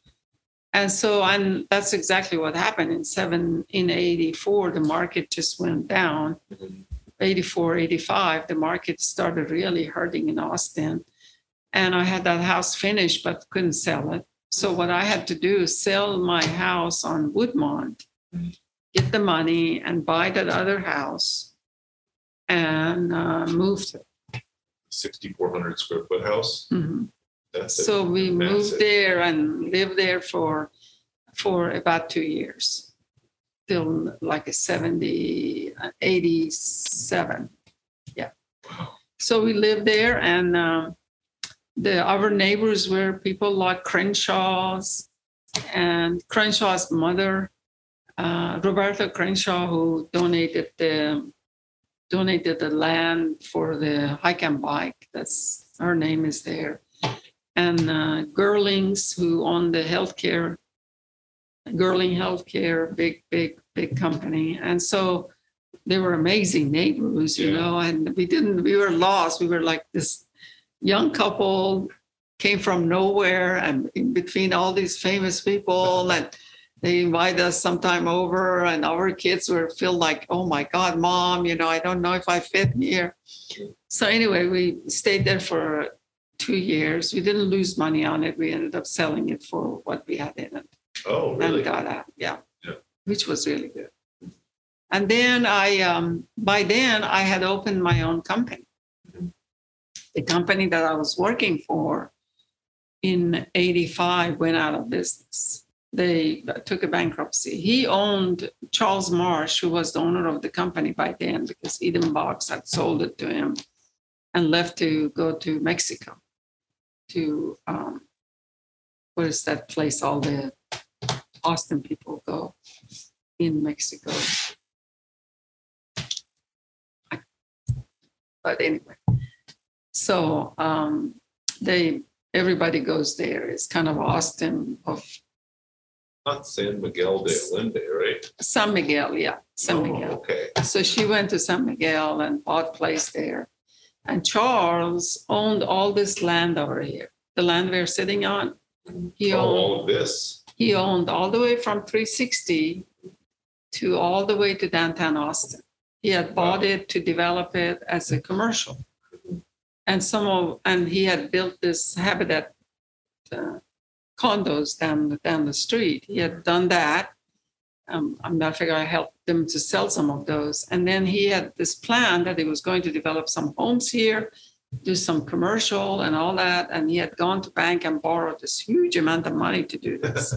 and so and that's exactly what happened in seven in 84 the market just went down Mhm. 84, 85, the market started really hurting in Austin. And I had that house finished, but couldn't sell it. So what I had to do is sell my house on Woodmont, get the money and buy that other house and uh, move to it. 6,400 square foot house. Mhm. That's So we moved there and lived there for for about two years, till like a 70, uh, 87. Yeah. Wow. So we lived there, and um, the our neighbors were people like Crenshaw's and Crenshaw's mother, uh, Roberta Crenshaw, who donated the donated the land for the hike and bike. That's her name is there, and uh, Girlings, who owned the healthcare, Girling Healthcare, big big big company, and so they were amazing neighbors, you Yeah. know. And we didn't, we were lost. We were like this young couple came from nowhere and in between all these famous people and they invite us sometime over and our kids were feel like oh my god mom you know i don't know if i fit here so anyway we stayed there for two years we didn't lose money on it we ended up selling it for what we had in it Oh, really? and got out yeah. Yeah. which was really good and then i um, by then i had opened my own company. The company that i was working for in 85 went out of business. They took a bankruptcy. He owned charles marsh who was the owner of the company by then because eden box had sold it to him and left to go to mexico to um, what is that place all the Austin people go in Mexico. But anyway, so um, they everybody goes there. It's kind of Austin of Not San Miguel de Allende, right? San Miguel, yeah, San Oh, Miguel. Okay. So she went to San Miguel and bought place there. And Charles owned all this land over here, the land we're sitting on. He Oh, owned all of this. he owned all the way from 360 to all the way to downtown Austin. He had bought it to develop it as a commercial. And some of, and he had built this habitat uh, condos down the, down the street. He had done that. Um, I'm not figuring I helped them to sell some of those. And then he had this plan that he was going to develop some homes here, do some commercial and all that. And he had gone to bank and borrowed this huge amount of money to do this.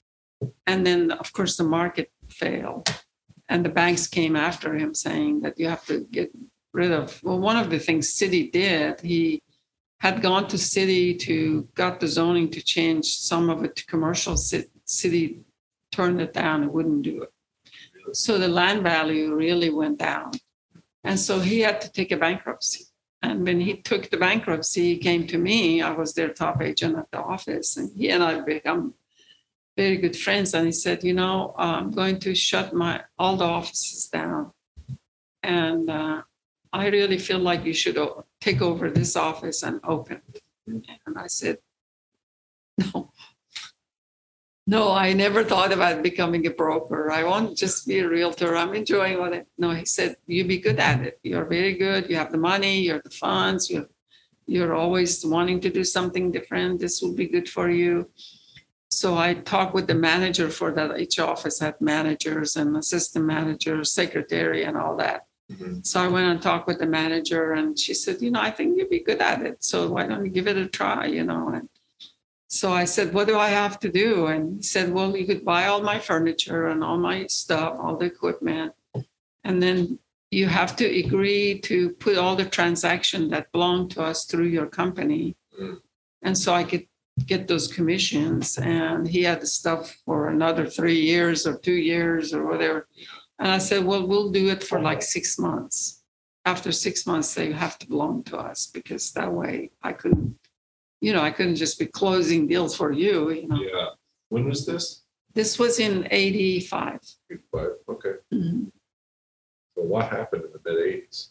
and then, of course, the market failed. And the banks came after him saying that you have to get rid of. Well, one of the things City did, he had gone to City to got the zoning to change some of it to commercial. Ci- City turned it down and wouldn't do it. So the land value really went down. And so he had to take a bankruptcy. And when he took the bankruptcy, he came to me. I was their top agent at the office, and he and I become very good friends. And he said, "You know, I'm going to shut my all the offices down, and uh, I really feel like you should take over this office and open." it." And I said, "No, no, I never thought about becoming a broker. I want to just be a realtor. I'm enjoying what I no, he said, you be good at it. You're very good. You have the money, you have the funds, you're you're always wanting to do something different. This will be good for you. So I talked with the manager for that each office had managers and assistant managers, secretary, and all that. Mhm. So I went and talked with the manager, and she said, you know, I think you'd be good at it. So why don't you give it a try? You know, and so I said, What do I have to do? And he said, Well, you could buy all my furniture and all my stuff, all the equipment. And then you have to agree to put all the transaction that belong to us through your company. Mm. And so I could get those commissions. And he had the stuff for another three years or two years or whatever. And I said, Well, we'll do it for like six months. After six months, they have to belong to us because that way I couldn't, you know, I couldn't just be closing deals for you, you know. Yeah. When was this? This was in 85. But, okay. Mhm. So what happened in the mid eighties?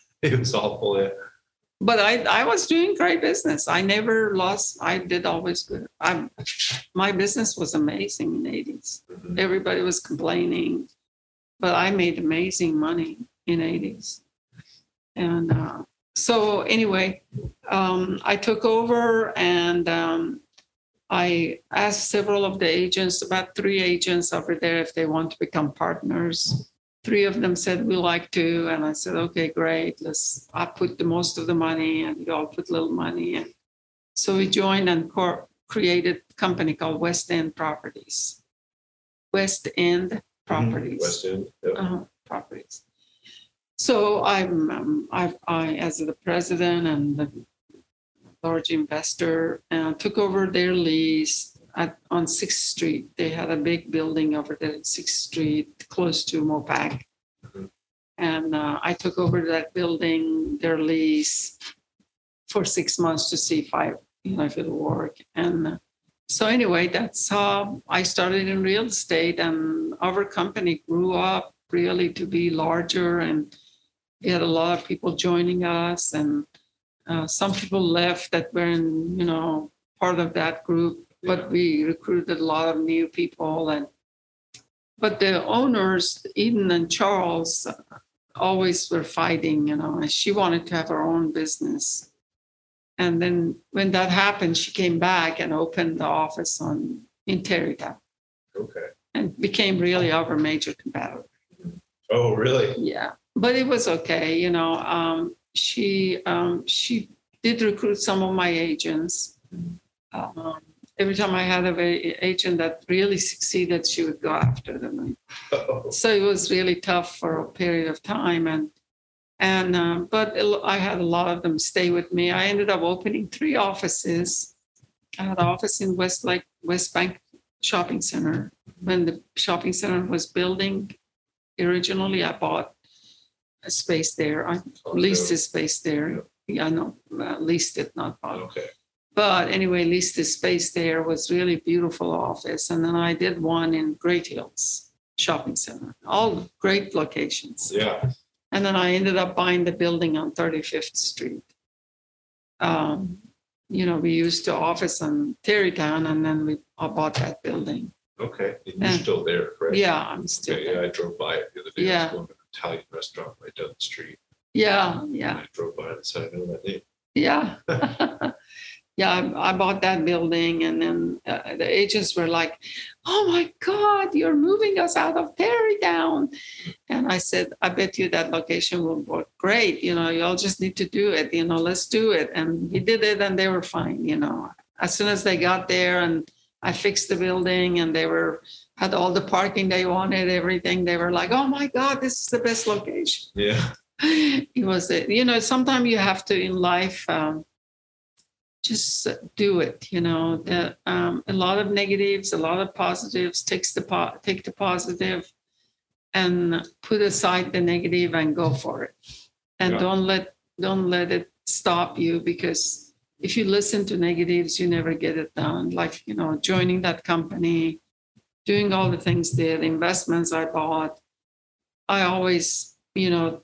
It was awful. Yeah. But I, I was doing great business. I never lost. I did always good. I'm, my business was amazing in the 80s. Mhm. Everybody was complaining, but I made amazing money in 80s. And uh, so anyway, um, I took over and um, I asked several of the agents, about three agents over there, if they want to become partners. Three of them said we like to, and I said, okay, great. Let's. I put the most of the money, and you all put little money, and so we joined and cor- created a company called West End Properties. West End Properties West End. Yep. uh, properties. So I'm, um, I, I, as the president and the large investor, uh, took over their lease at, on Sixth Street. They had a big building over there at Sixth Street, close to Mopac. Mhm. And uh, I took over that building, their lease, for six months to see if I, you know, if it'll work. And uh, so anyway, that's how I started in real estate, and our company grew up really to be larger, and we had a lot of people joining us, and uh, some people left that were in, you know, part of that group, Yeah. but we recruited a lot of new people, and but the owners, Eden and Charles, always were fighting, you know, and she wanted to have her own business. And then when that happened, she came back and opened the office on in Tarrytown Okay. and became really our major competitor. Oh, really? Yeah, but it was okay. You know, um, she um, she did recruit some of my agents. Um, every time I had an agent that really succeeded, she would go after them. Oh, So it was really tough for a period of time, and and uh, but I had a lot of them stay with me. I ended up opening three offices. I had an office in Westlake West Bank Shopping Center when the shopping center was building. Originally, I bought a space there. I leased a space there. Yeah, no, uh, leased it, not bought. Okay. But anyway, leased the space there was really beautiful office. And then I did one in Great Hills Shopping Center, all great locations. Yeah. And then I ended up buying the building on 35th Street. Um, you know, we used to office on Tarrytown and then we I bought that building. Okay. And you're still there, correct? Yeah, I'm still Okay, yeah. I drove by it the other day. I Yeah. was going to an Italian restaurant right down the street. Yeah, And yeah, I drove by and said, I know that name. yeah. yeah, I, I bought that building. And then uh, the agents were like, oh my God, you're moving us out of Tarrytown. And I said, I bet you that location will work great. You know, y'all just need to do it. You know, let's do it. And we did it and they were fine. You know, as soon as they got there and I fixed the building and they were, had all the parking they wanted, everything. They were like, oh my God, this is the best location Yeah. it was you know sometimes you have to in life um, just do it you know the, um, a lot of negatives a lot of positives takes the po- take the positive and put aside the negative and go for it and Yeah. don't let don't let it stop you because if you listen to negatives you never get it done like you know joining that company doing all the things there the investments i bought i always you know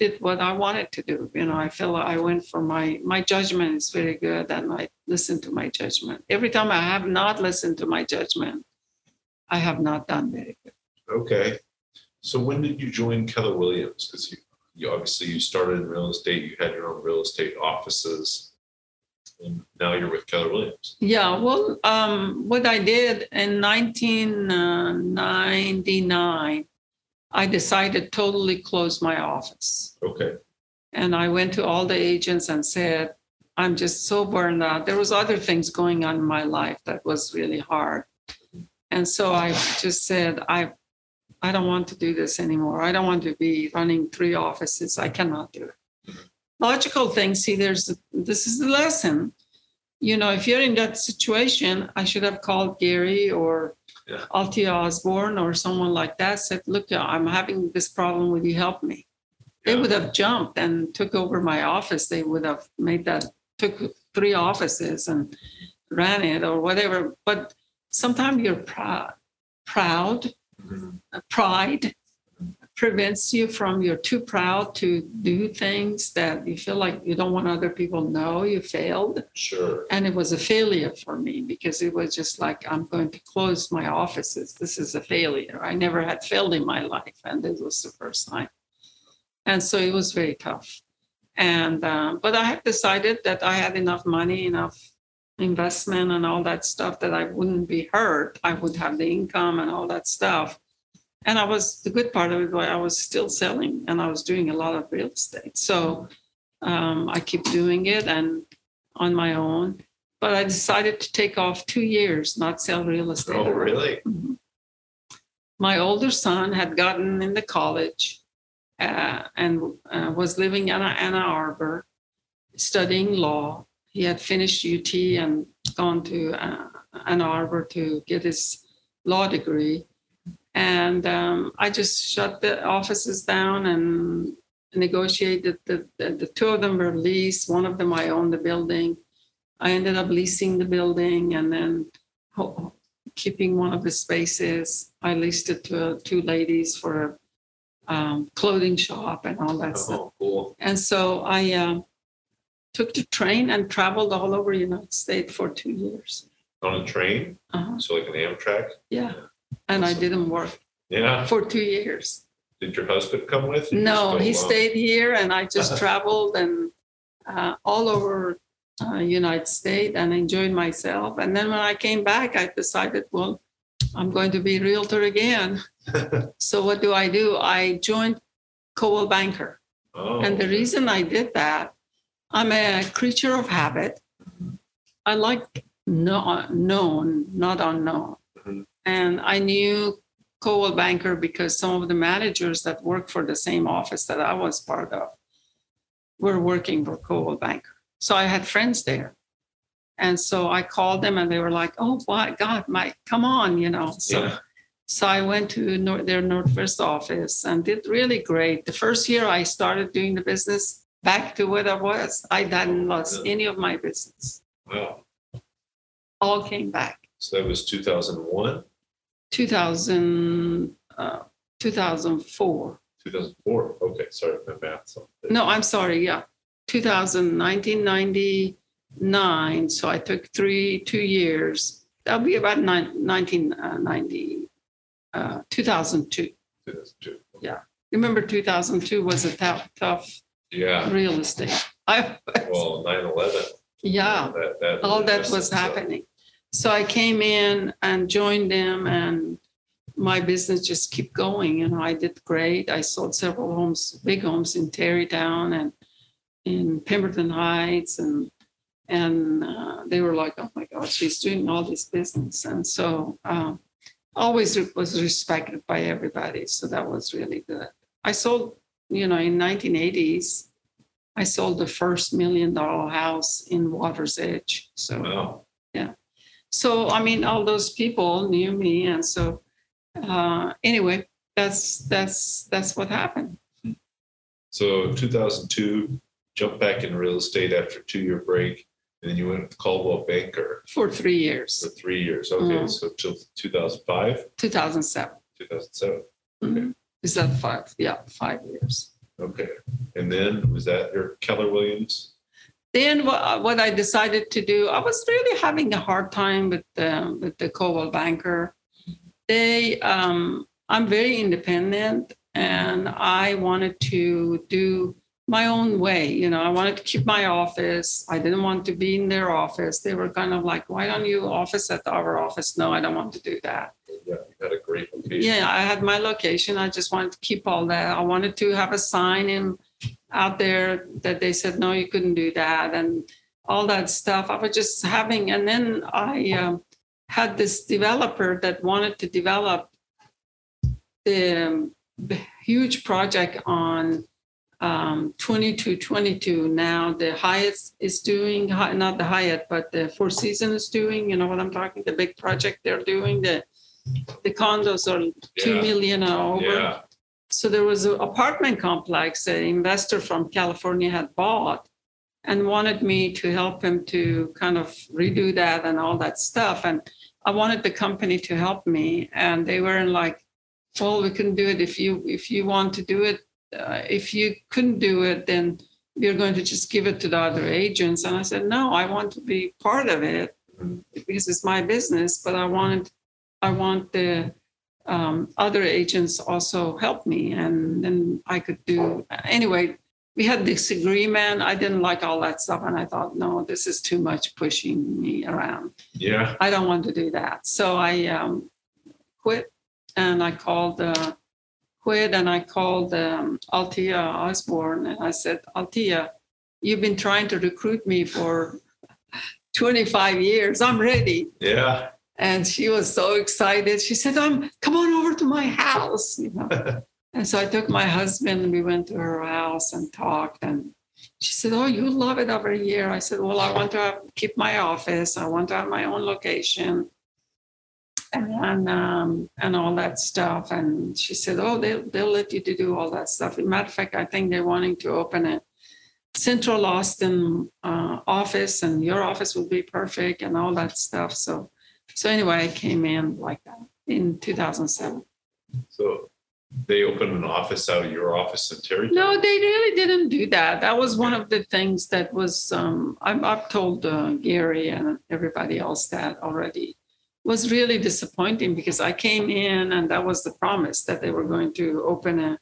did what I wanted to do. You know, I feel I went for my my judgment is very good, and I listen to my judgment. Every time I have not listened to my judgment, I have not done very good. Okay. So when did you join Keller Williams? Because you, you obviously you started in real estate, you had your own real estate offices, and now you're with Keller Williams. Yeah, well, um, what I did in 1999, I decided totally close my office. Okay. and I went to all the agents and said, "I'm just so burned out." There was other things going on in my life that was really hard, and so I just said, "I, I don't want to do this anymore. I don't want to be running three offices. I cannot do it." Logical thing. See, there's this is the lesson. You know, if you're in that situation, I should have called Gary or Yeah. Altia Osborne or someone like that. Said, "Look, I'm having this problem. Will you help me?" they would have jumped and took over my office. They would have made that took three offices and ran it or whatever. But sometimes you're proud, proud, Mhm. uh, pride prevents you from you're too proud to do things that you feel like you don't want other people know you failed. Sure. and it was a failure for me because it was just like i'm going to close my offices. This is a failure. I never had failed in my life and this was the first time. And so it was very tough. And um, but i had decided that i had enough money enough investment and all that stuff that i wouldn't be hurt. I would have the income and all that stuff and i was the good part of it was i was still selling and i was doing a lot of real estate so um, i keep doing it and on my own but i decided to take off two years not sell real estate Oh, really? my older son had gotten into college uh, and uh, was living in Anna Arbor, studying law. He had finished UT and gone to uh, Ann Arbor to get his law degree. And um, I just shut the offices down and negotiated. The, the, the two of them were leased. One of them I owned the building. I ended up leasing the building and then ho- keeping one of the spaces. I leased it to two ladies for a um, clothing shop and all that stuff. Oh, cool. And so I um, took the train and traveled all over the United States for two years. On a train? Uh-huh. So like an Amtrak? Yeah. And I didn't work Yeah. for two years. Did your husband come with? You No, he alone? stayed here and I just traveled and uh, all over uh, United States and enjoyed myself. And then when I came back, I decided, well, I'm going to be a realtor again. so what do I do? I joined Coldwell Banker. Oh, And the reason I did that, I'm a creature of habit. I like no, known, not unknown. And I knew Coldwell Banker because some of the managers that work for the same office that I was part of were working for Coldwell Banker. So I had friends there. And so I called them and they were like, oh, my God, Mike, come on, you know. So Yeah. so I went to Nor- their Northwest office and did really great. The first year I started doing the business back to what I was. I hadn't lost any of my business. Wow. All came back. So that was 2001, 2000, uh, 2004. 2004. Okay. Sorry, my math's. No, I'm sorry. Yeah. 2000, 1999. So I took three, two years. That'll be about nine, 1990, uh, 2002. 2002. Yeah. Remember 2002 was a tough, tough Yeah. real estate. I Well, 9 11. Yeah. That, that all that was investment, so- happening. So I came in and joined them, and my business just kept going. You know, I did great. I sold several homes, big homes in Tarrytown and in Pemberton Heights, and and uh, they were like, "Oh my God, she's doing all this business." And so, um, always was respected by everybody. So that was really good. I sold, you know, in 1980s. I sold the first million dollar house in Water's Edge. So Wow. So I mean, all those people knew me, and so uh, anyway, that's that's that's what happened. So 2002, jumped back in real estate after two-year break, and then you went with Coldwell Banker For three years, for three years. Okay, Mhm. so till 2005, 2007. 2007. Mhm. Is that five? Yeah, five years. Okay, and then was that your Keller Williams? Then what, what I decided to do, I was really having a hard time with the with the Coldwell Banker. They, um, I'm very independent, and I wanted to do my own way. You know, I wanted to keep my office. I didn't want to be in their office. They were kind of like, "Why don't you office at our office?" No, I don't want to do that. Yeah, you had a great location. Yeah, I had my location. I just wanted to keep all that. I wanted to have a sign in out there that they said no, you couldn't do that, and all that stuff. I was just having, and then I um, had this developer that wanted to develop the, um, the huge project on um, 2222. Now the Hyatt is doing, not the Hyatt, but the Four Seasons is doing. You know what I'm talking? The big project they're doing. The the condos are two Yeah. million and over. Yeah, So there was an apartment complex an investor from California had bought and wanted me to help him to kind of redo that and all that stuff. And I wanted the company to help me. And they were like, well, we can do it if you if you want to do it. Uh, if you couldn't do it, then we're going to just give it to the other agents. And I said, no, I want to be part of it because it's my business. But I wanted, I want the um, other agents also helped me and then i could do anyway we had disagreement. i didn't like all that stuff and i thought no this is too much pushing me around yeah. i don't want to do that so i um, quit and i called uh, quit and i called um, altia osborne and i said altia you've been trying to recruit me for 25 years i'm ready Yeah. And she was so excited. She said, "Um, come on over to my house." You know. and so I took my husband and we went to her house and talked. And she said, "Oh, you love it over here." I said, "Well, I want to have, keep my office. I want to have my own location." And um, and all that stuff. And she said, "Oh, they'll they'll let you to do all that stuff." As a matter of fact, I think they're wanting to open a Central Austin uh, office, and your office will be perfect, and all that stuff. So so anyway, I came in like that in 2007. So they opened an office out of your office in Terry. No, they really didn't do that. That was one of the things that was. Um, I've, I've told uh, Gary and everybody else that already was really disappointing because I came in and that was the promise that they were going to open a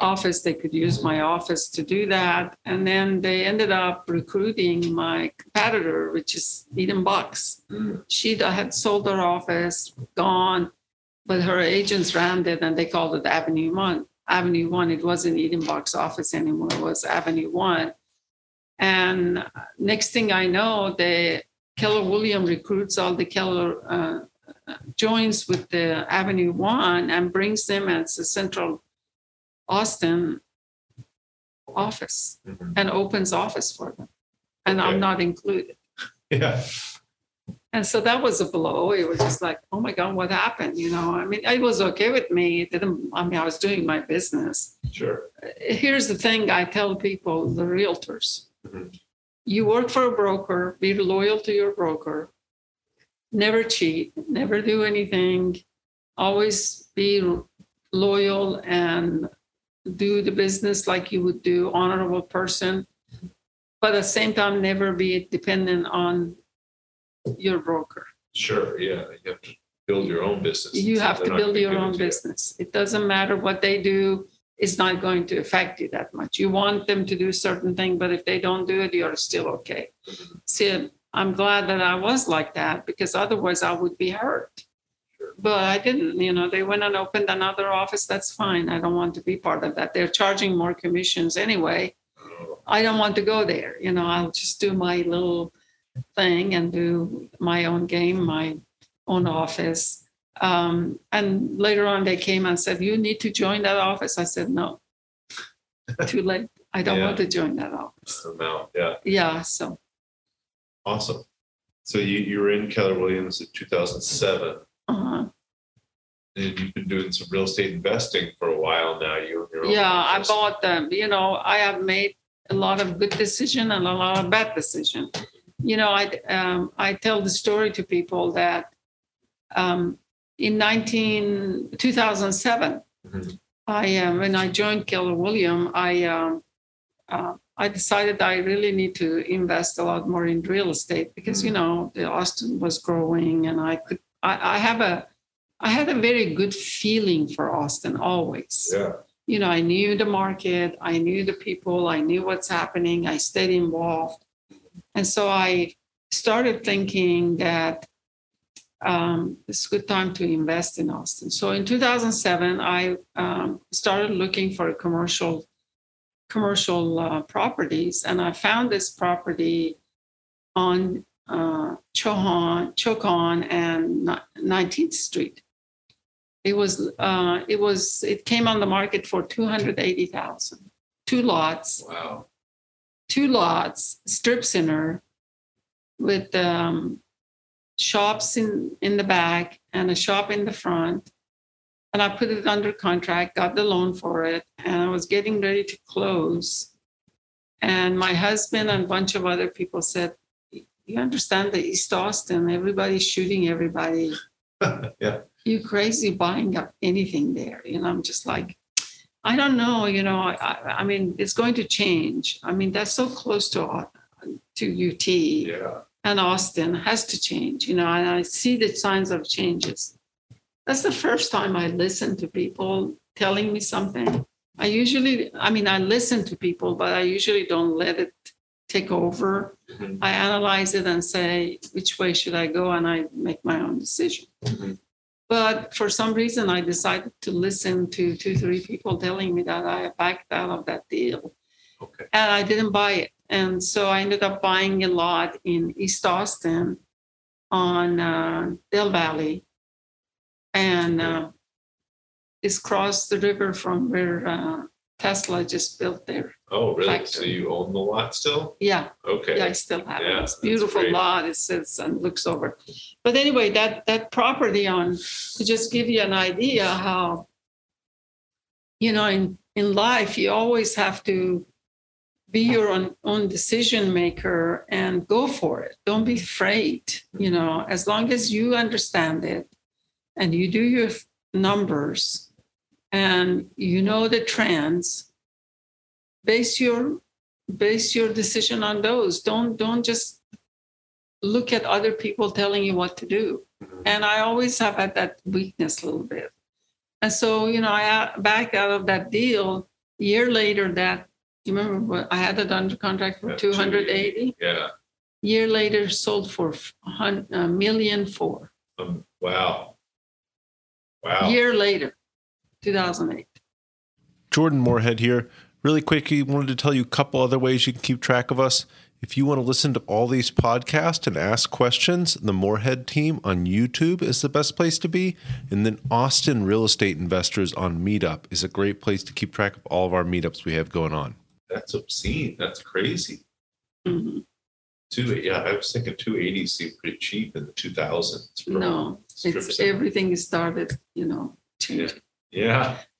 office. They could use my office to do that, and then they ended up recruiting my competitor, which is Eden Bucks. She had sold her office, gone, but her agents ran it and they called it Avenue One. Avenue One, it wasn't Eden Box office anymore, it was Avenue One. And next thing I know, the Keller William recruits all the Keller, uh, joins with the Avenue One and brings them as a central Austin office Mhm. and opens office for them. And Okay. I'm not included. Yeah. And so that was a blow. It was just like, oh my God, what happened? You know, I mean, it was okay with me. It didn't, I mean, I was doing my business. Sure. Here's the thing I tell people, the realtors Mhm. you work for a broker, be loyal to your broker, never cheat, never do anything, always be loyal and do the business like you would do, honorable person. But at the same time, never be dependent on your broker. Sure. Yeah. You have to build your own business. You have to build your own business. It doesn't matter what they do. it's not going to affect you that much. You want them to do certain thing, but if they don't do it, you're still okay. Mm-hmm. See, I'm glad that I was like that because otherwise I would be hurt. But I didn't, you know, they went and opened another office. That's fine. I don't want to be part of that. They're charging more commissions anyway. I don't want to go there. You know, I'll just do my little thing and do my own game, my own office. Um, and later on, they came and said, You need to join that office. I said, No, too late. I don't want to join that office. Amount, yeah, Yeah. So, awesome. So you, you were in Keller Williams in 2007, uh, and you've been doing some real estate investing for a while now. You own your own yeah, I bought them. You know, I have made a lot of good decision and a lot of bad decision. You know, I um, I tell the story to people that um, in 19, 2007, Mhm. I uh, when I joined Keller William, I um, uh, I decided I really need to invest a lot more in real estate because you know the Austin was growing and I could I, I have a I had a very good feeling for Austin always Yeah. you know, I knew the market, I knew the people, I knew what's happening, I stayed involved. And so I started thinking that um, it's a good time to invest in Austin. So in 2007, I um, started looking for commercial commercial uh, properties, and I found this property on uh, Chohan, Chicon and 19th Street. It was uh, it was it came on the market for 280,000. Two lots, Wow. two lots, strip center with um, shops in in the back and a shop in the front. And I put it under contract, got the loan for it, and I was getting ready to close. And my husband and a bunch of other people said, "You understand the East Austin? Everybody's shooting everybody. yeah. You crazy buying up anything there?" You know, I'm just like, I don't know. You know, I, I, I mean, it's going to change. I mean, that's so close to uh, to UT Yeah. and Austin has to change, you know, and I see the signs of changes. That's the first time I listen to people telling me something. I usually, I mean, I listen to people, but I usually don't let it take over. Mhm. I analyze it and say, which way should I go? And I make my own decision. Mhm. But for some reason, I decided to listen to two, three people telling me that I backed out of that deal Okay. and I didn't buy it. And so I ended up buying a lot in East Austin on uh, Del Valle. And uh, it's crossed the river from where uh, Tesla just built there. Oh, really? So Factory. you own the lot still? Yeah, Okay. yeah, I still have Yeah, it. It's that's beautiful great. lot. It sits and looks over. But anyway, that that property on to just give you an idea how you know in in life you always have to be your own, own decision maker and go for it. Don't be afraid. You know, as long as you understand it and you do your numbers and you know the trends, base your base your decision on those. Don't don't just look at other people telling you what to do. And I always have had that weakness a little bit. And so, you know, I uh, backed out of that deal. A year later, that you remember what I had it under contract for Yeah, 280. Yeah. Year later, sold for a million four. Um, wow. Wow. Year later, 2008. Jordan Moorhead here. Really quickly, wanted to tell you a couple other ways you can keep track of us. If you want to listen to all these podcasts and ask questions, the Moorhead team on YouTube is the best place to be. And then Austin Real Estate Investors on Meetup is a great place to keep track of all of our meetups we have going on. That's obscene. That's crazy. Mhm. Two, yeah, I was thinking 280 seemed pretty cheap in the 2000s. No, it's everything started, you know, changing. Yeah.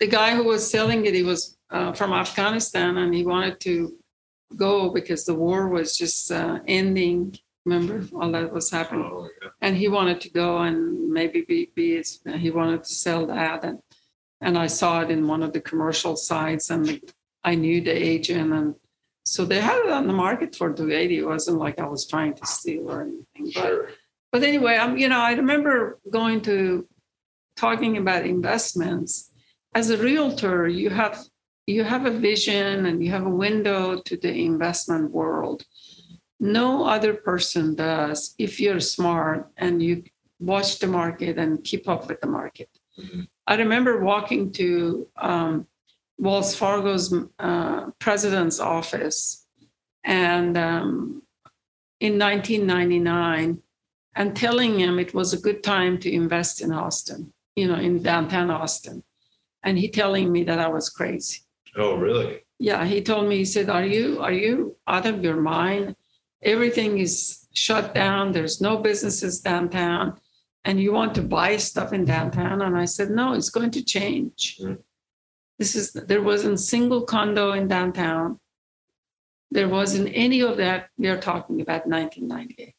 The guy who was selling it, he was uh, from Afghanistan and he wanted to go because the war was just uh, ending. Remember all that was happening, Oh, yeah. and he wanted to go and maybe be, be his, he wanted to sell that, and and I saw it in one of the commercial sites, and I knew the agent, and so they had it on the market for 280. It wasn't like I was trying to steal or anything, but Sure. but anyway, I'm you know I remember going to talking about investments. As a realtor, you have you have a vision and you have a window to the investment world. No other person does if you're smart and you watch the market and keep up with the market. Mhm. I remember walking to um, Wells Fargo's uh, president's office and um, in 1999 and telling him it was a good time to invest in Austin, you know, in downtown Austin. And he telling me that I was crazy. Oh, really? Yeah, he told me, he said, Are you are you out of your mind? Everything is shut down. There's no businesses downtown. And you want to buy stuff in downtown? And I said, No, it's going to change. Mm. This is there wasn't a single condo in downtown. There wasn't any of that we are talking about 1998.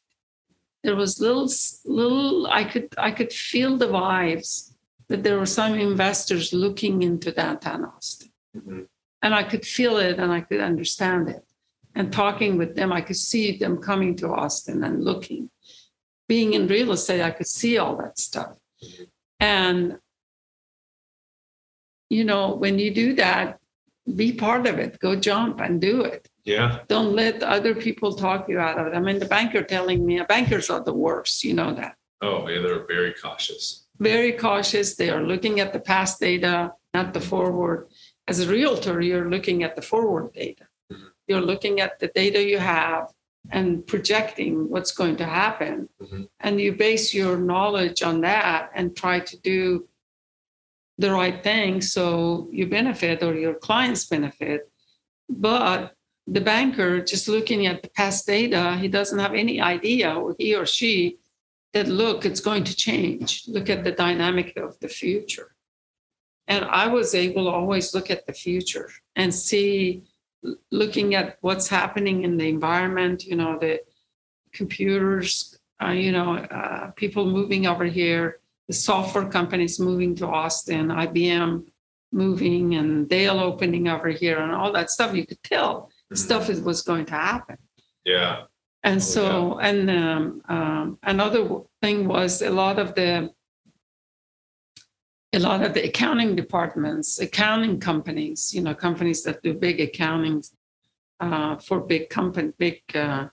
There was little little I could I could feel the vibes that there were some investors looking into downtown Austin Mhm. and I could feel it and I could understand it. And talking with them, I could see them coming to Austin and looking. Being in real estate, I could see all that stuff. And, you know, when you do that, be part of it, go jump and do it. Yeah. Don't let other people talk you out of it. I mean, the banker telling me, bankers are the worst, you know that Oh, yeah. They're very cautious. very cautious. They are looking at the past data, not the forward. As a realtor, you're looking at the forward data. Mhm. You're looking at the data you have and projecting what's going to happen. Mhm. And you base your knowledge on that and try to do the right thing so you benefit or your clients benefit. But the banker, just looking at the past data, he doesn't have any idea, or he or she, that look, it's going to change. Look at the dynamic of the future. And I was able to always look at the future and see, looking at what's happening in the environment, you know, the computers, uh, you know, uh, people moving over here, the software companies moving to Austin, IBM moving, and Dell opening over here, and all that stuff. You could tell. Stuff is, was going to happen. Yeah. And Oh, so, and um, um, another thing was a lot of the a lot of the accounting departments, accounting companies, you know, companies that do big accounting uh, for big company, big uh,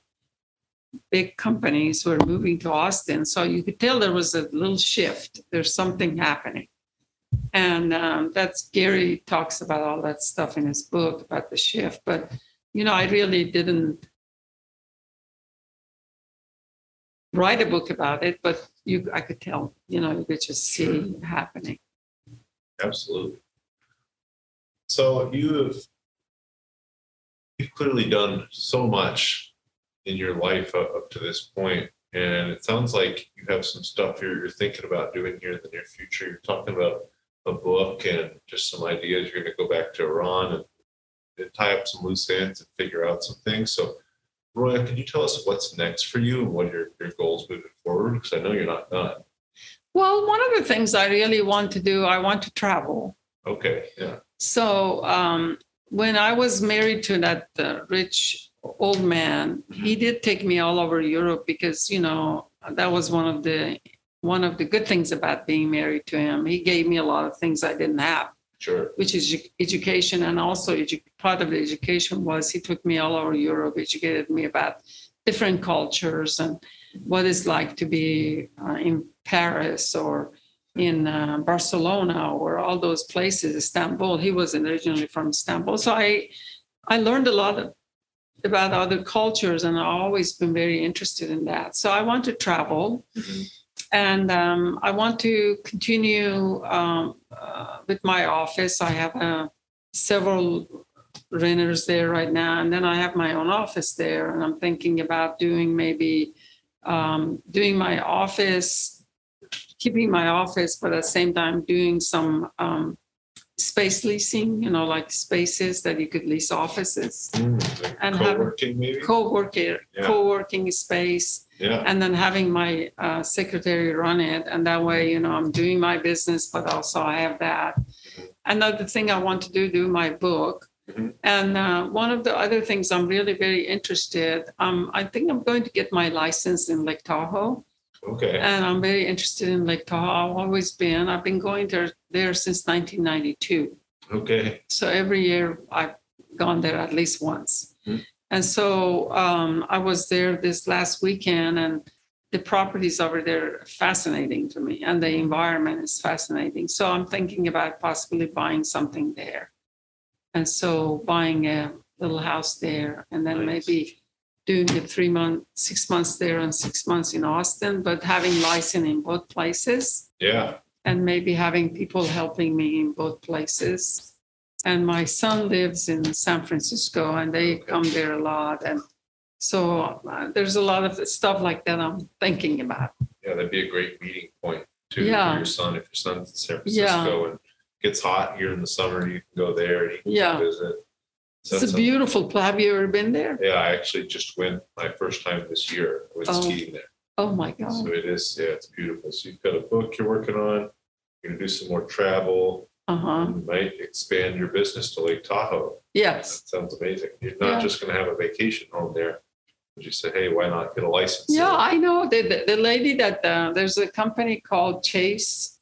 big companies were moving to Austin. So you could tell there was a little shift. There's something happening, and um, that's Gary talks about all that stuff in his book about the shift. But you know, I really didn't write a book about it, but you, I could tell, you know, you could just see it happening. Absolutely. So you have you've clearly done so much in your life up, up to this point, and it sounds like you have some stuff you're, you're thinking about doing here in the near future. You're talking about a book and just some ideas. You're going to go back to Iran and tie up some loose ends and figure out some things. So, Roya, can you tell us what's next for you and what your your goals moving forward? Because I know you're not done. Well, one of the things I really want to do, I want to travel. Okay. Yeah. So um, when I was married to that uh, rich old man, he did take me all over Europe because you know that was one of the one of the good things about being married to him. He gave me a lot of things I didn't have. Sure. which is education. And also, edu- part of the education was he took me all over Europe, educated me about different cultures and what it's like to be uh, in Paris or in uh, Barcelona or all those places, Istanbul. He was originally from Istanbul. So I, I learned a lot of, about other cultures and I've always been very interested in that. So I want to travel. Mhm. And um, I want to continue um, uh, with my office. I have uh, several renters there right now, and then I have my own office there. And I'm thinking about doing maybe um, doing my office, keeping my office, but at the same time doing some um, space leasing. You know, like spaces that you could lease offices, Mm, like And have- co-working maybe. co-working, Yeah. co-working space yeah. and then having my uh, secretary run it and that way you know i'm doing my business but also i have that another thing i want to do do my book Mhm. and uh, one of the other things i'm really very interested um, i think i'm going to get my license in lake tahoe Okay. and i'm very interested in lake tahoe i've always been i've been going there there since 1992 Okay. So every year I've gone there at least once. Hmm. And so um, I was there this last weekend, and the properties over there are fascinating to me, and the environment is fascinating. So I'm thinking about possibly buying something there. And so buying a little house there, and then Nice. maybe doing the three months, six months there and six months in Austin, but having license in both places Yeah. and maybe having people helping me in both places. And my son lives in San Francisco and they come there a lot. And so uh, there's a lot of stuff like that I'm thinking about. Yeah, that'd be a great meeting point too Yeah. for your son. If your son's in San Yeah. Francisco and gets hot here in the summer, you can go there and he can Yeah. visit. So It's a beautiful place. Have you ever been there? Yeah, I actually just went my first time this year. I went Oh. skiing there. Oh my God. So it is, yeah, it's beautiful. So you've got a book you're working on. You're gonna do some more travel. Uh huh. You might expand your business to Lake Tahoe. Yes. That sounds amazing. You're Yeah. not just gonna have a vacation home there. You say, hey, why not get a license? Yeah, there? I know. The, the, the lady that uh, there's a company called Chase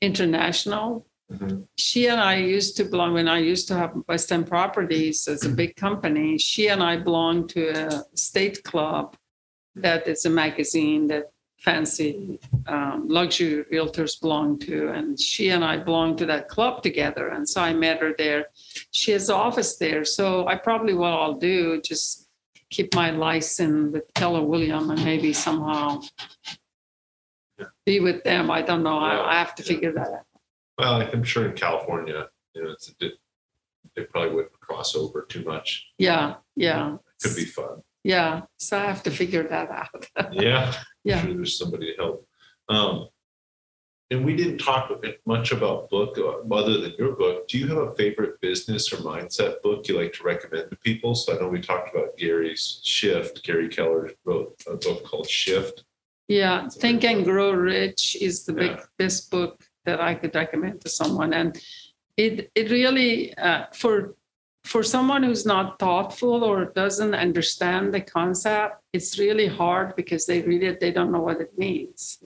International. Mhm. she and I used to belong when I used to have West End Properties as a big company. She and I belonged to a state club that is a magazine that fancy um, luxury realtors belong to. And she and I belonged to that club together. And so I met her there. She has an office there. So I probably what I'll do, just keep my license with Keller William and maybe somehow be with them. I don't know. I, I have to figure that out. Well, I'm sure in California, you know, it's a they probably wouldn't cross over too much. Yeah, yeah. It Could be fun. Yeah, so I have to figure that out. Yeah. I'm Yeah. Sure there's somebody to help. Um, and we didn't talk much about book uh, other than your book. Do you have a favorite business or mindset book you like to recommend to people? So I know we talked about Gary's Shift. Gary Keller wrote a book called Shift. Yeah, Think and. Grow Rich is the big best book that I could recommend to someone, and it it really uh, for for someone who's not thoughtful or doesn't understand the concept, it's really hard because they read it, they don't know what it means.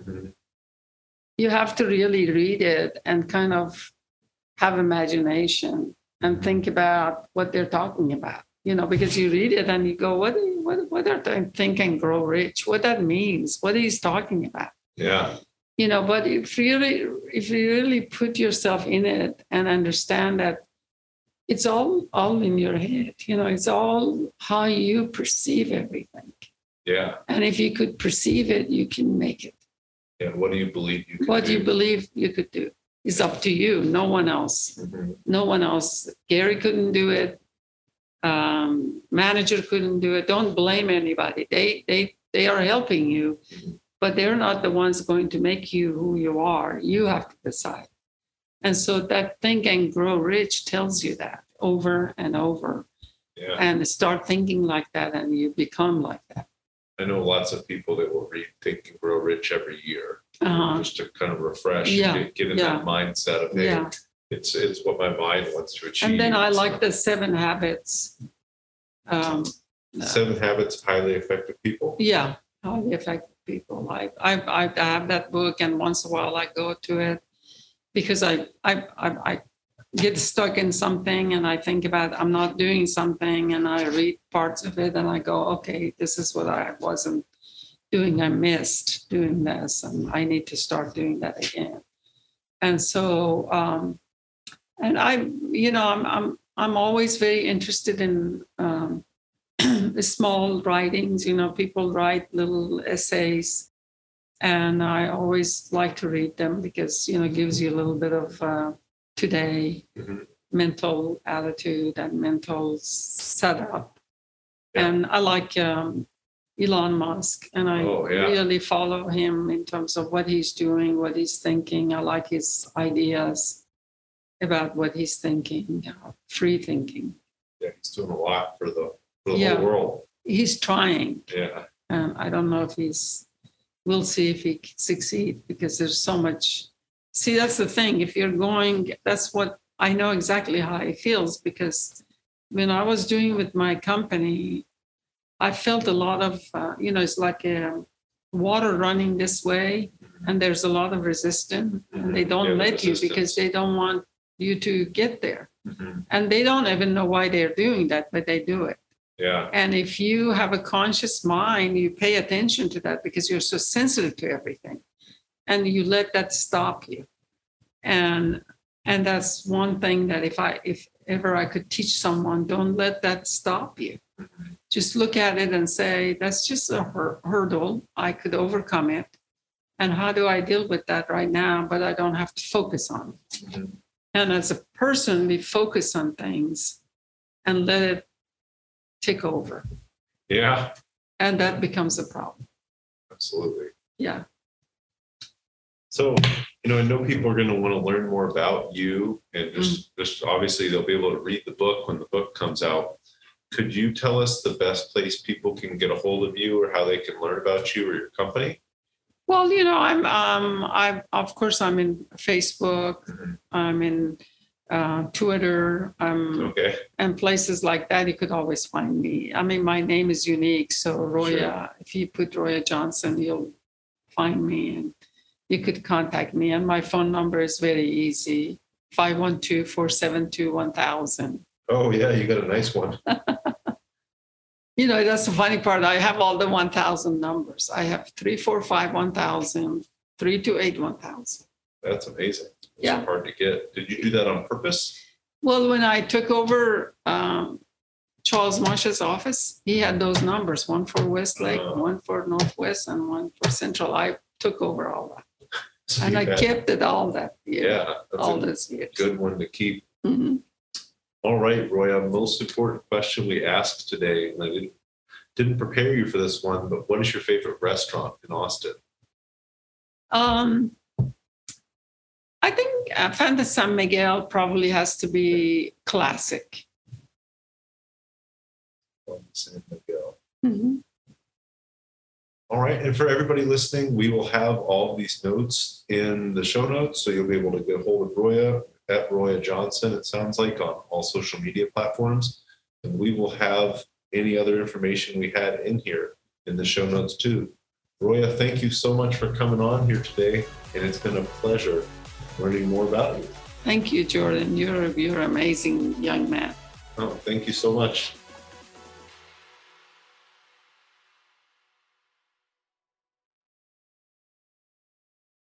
You have to really read it and kind of have imagination and think about what they're talking about. You know, because you read it and you go, what, what, what are they think and grow rich? What that means? What he's talking about? Yeah. You know but if you really if you really put yourself in it and understand that it's all all in your head you know it's all how you perceive everything. Yeah. and if you could perceive it you can make it. Yeah what do you believe you what do? you believe you could do. Is up to you no one else. Mhm. no one else. Gary couldn't do it. Um, manager couldn't do it. Don't blame anybody. They they they are helping you but they're not the ones going to make you who you are you have to decide and so that think and grow rich tells you that over and over Yeah. and start thinking like that and you become like that I know lots of people that will read Think and Grow Rich every year uh-huh. just to kind of refresh, Yeah, get, get in yeah. that mindset of, hey, yeah it's, it's what my mind wants to achieve. and then i like not- the seven habits um, uh, Seven Habits of Highly Effective People. Yeah, highly effective people. I, I, I have that book, and once in a while I go to it because I, I, I, I get stuck in something, and I think about I'm not doing something, and I read parts of it, and I go, okay, this is what I wasn't doing. I missed doing this, and I need to start doing that again. And so, um, and I, you know, I'm, I'm, I'm always very interested in. Um, small writings you know people write little essays and i always like to read them because you know it gives you a little bit of uh, today Mhm. mental attitude and mental setup Yeah. and i like um, elon musk and i Oh, yeah. really follow him in terms of what he's doing what he's thinking i like his ideas about what he's thinking uh, free thinking Yeah, he's doing a lot for the, for the Yeah. whole world. he's trying Yeah. and I don't know if he's. We'll see if he succeed because there's so much. See, that's the thing. If you're going, that's what I know exactly how he feels because when I was doing with my company, I felt a lot of, uh, you know, it's like a water running this way, and there's a lot of resistance, and they don't Yeah, let you because they don't want you to get there. Mhm. And they don't even know why they're doing that, but they do it. Yeah. And if you have a conscious mind, you pay attention to that because you're so sensitive to everything. And you let that stop you. And and that's one thing that if I if ever I could teach someone, don't let that stop you. Just look at it and say, that's just a hur- hurdle. I could overcome it. And how do I deal with that right now? But I don't have to focus on it. Mhm. And as a person, we focus on things and let it take over. Yeah. And that becomes a problem. Absolutely. Yeah. So, you know, I know people are going to want to learn more about you and just, just obviously they'll be able to read the book when the book comes out. Could you tell us the best place people can get a hold of you or how they can learn about you or your company? Well, you know, I'm um I of course I'm in Facebook, Mhm. I'm in uh, Twitter, um, Okay. and places like that. You could always find me. I mean, my name is unique, so Roya. If you put Roya Johnson, you'll find me, and you could contact me. And my phone number is very easy: 512-472-1000. Oh, yeah. You got a nice one. You know, that's the funny part. I have all the 1000 numbers. I have 345 1000, 328 1000. That's amazing. Yeah. hard to get. Did you do that on purpose? Well, when I took over um, Charles Marsh's office, he had those numbers one for Westlake, Oh. one for Northwest, and one for Central. I took over all that. So And I had- kept it all that year, Yeah. All a those years. good one to keep. Mhm. All right, Roy, our most important question we asked today, and I didn't, didn't prepare you for this one, but what is your favorite restaurant in Austin? Um, I think uh, Fonda San Miguel probably has to be classic. San Miguel. Mhm. All right, and for everybody listening, we will have all these notes in the show notes, so you'll be able to get a hold of Roya at Roya Johnson. It sounds like on all social media platforms, and we will have any other information we had in here in the show notes too. Roya, thank you so much for coming on here today, and it's been a pleasure learning more about you. Thank you, Jordan. You're you're an amazing young man. Oh, thank you so much.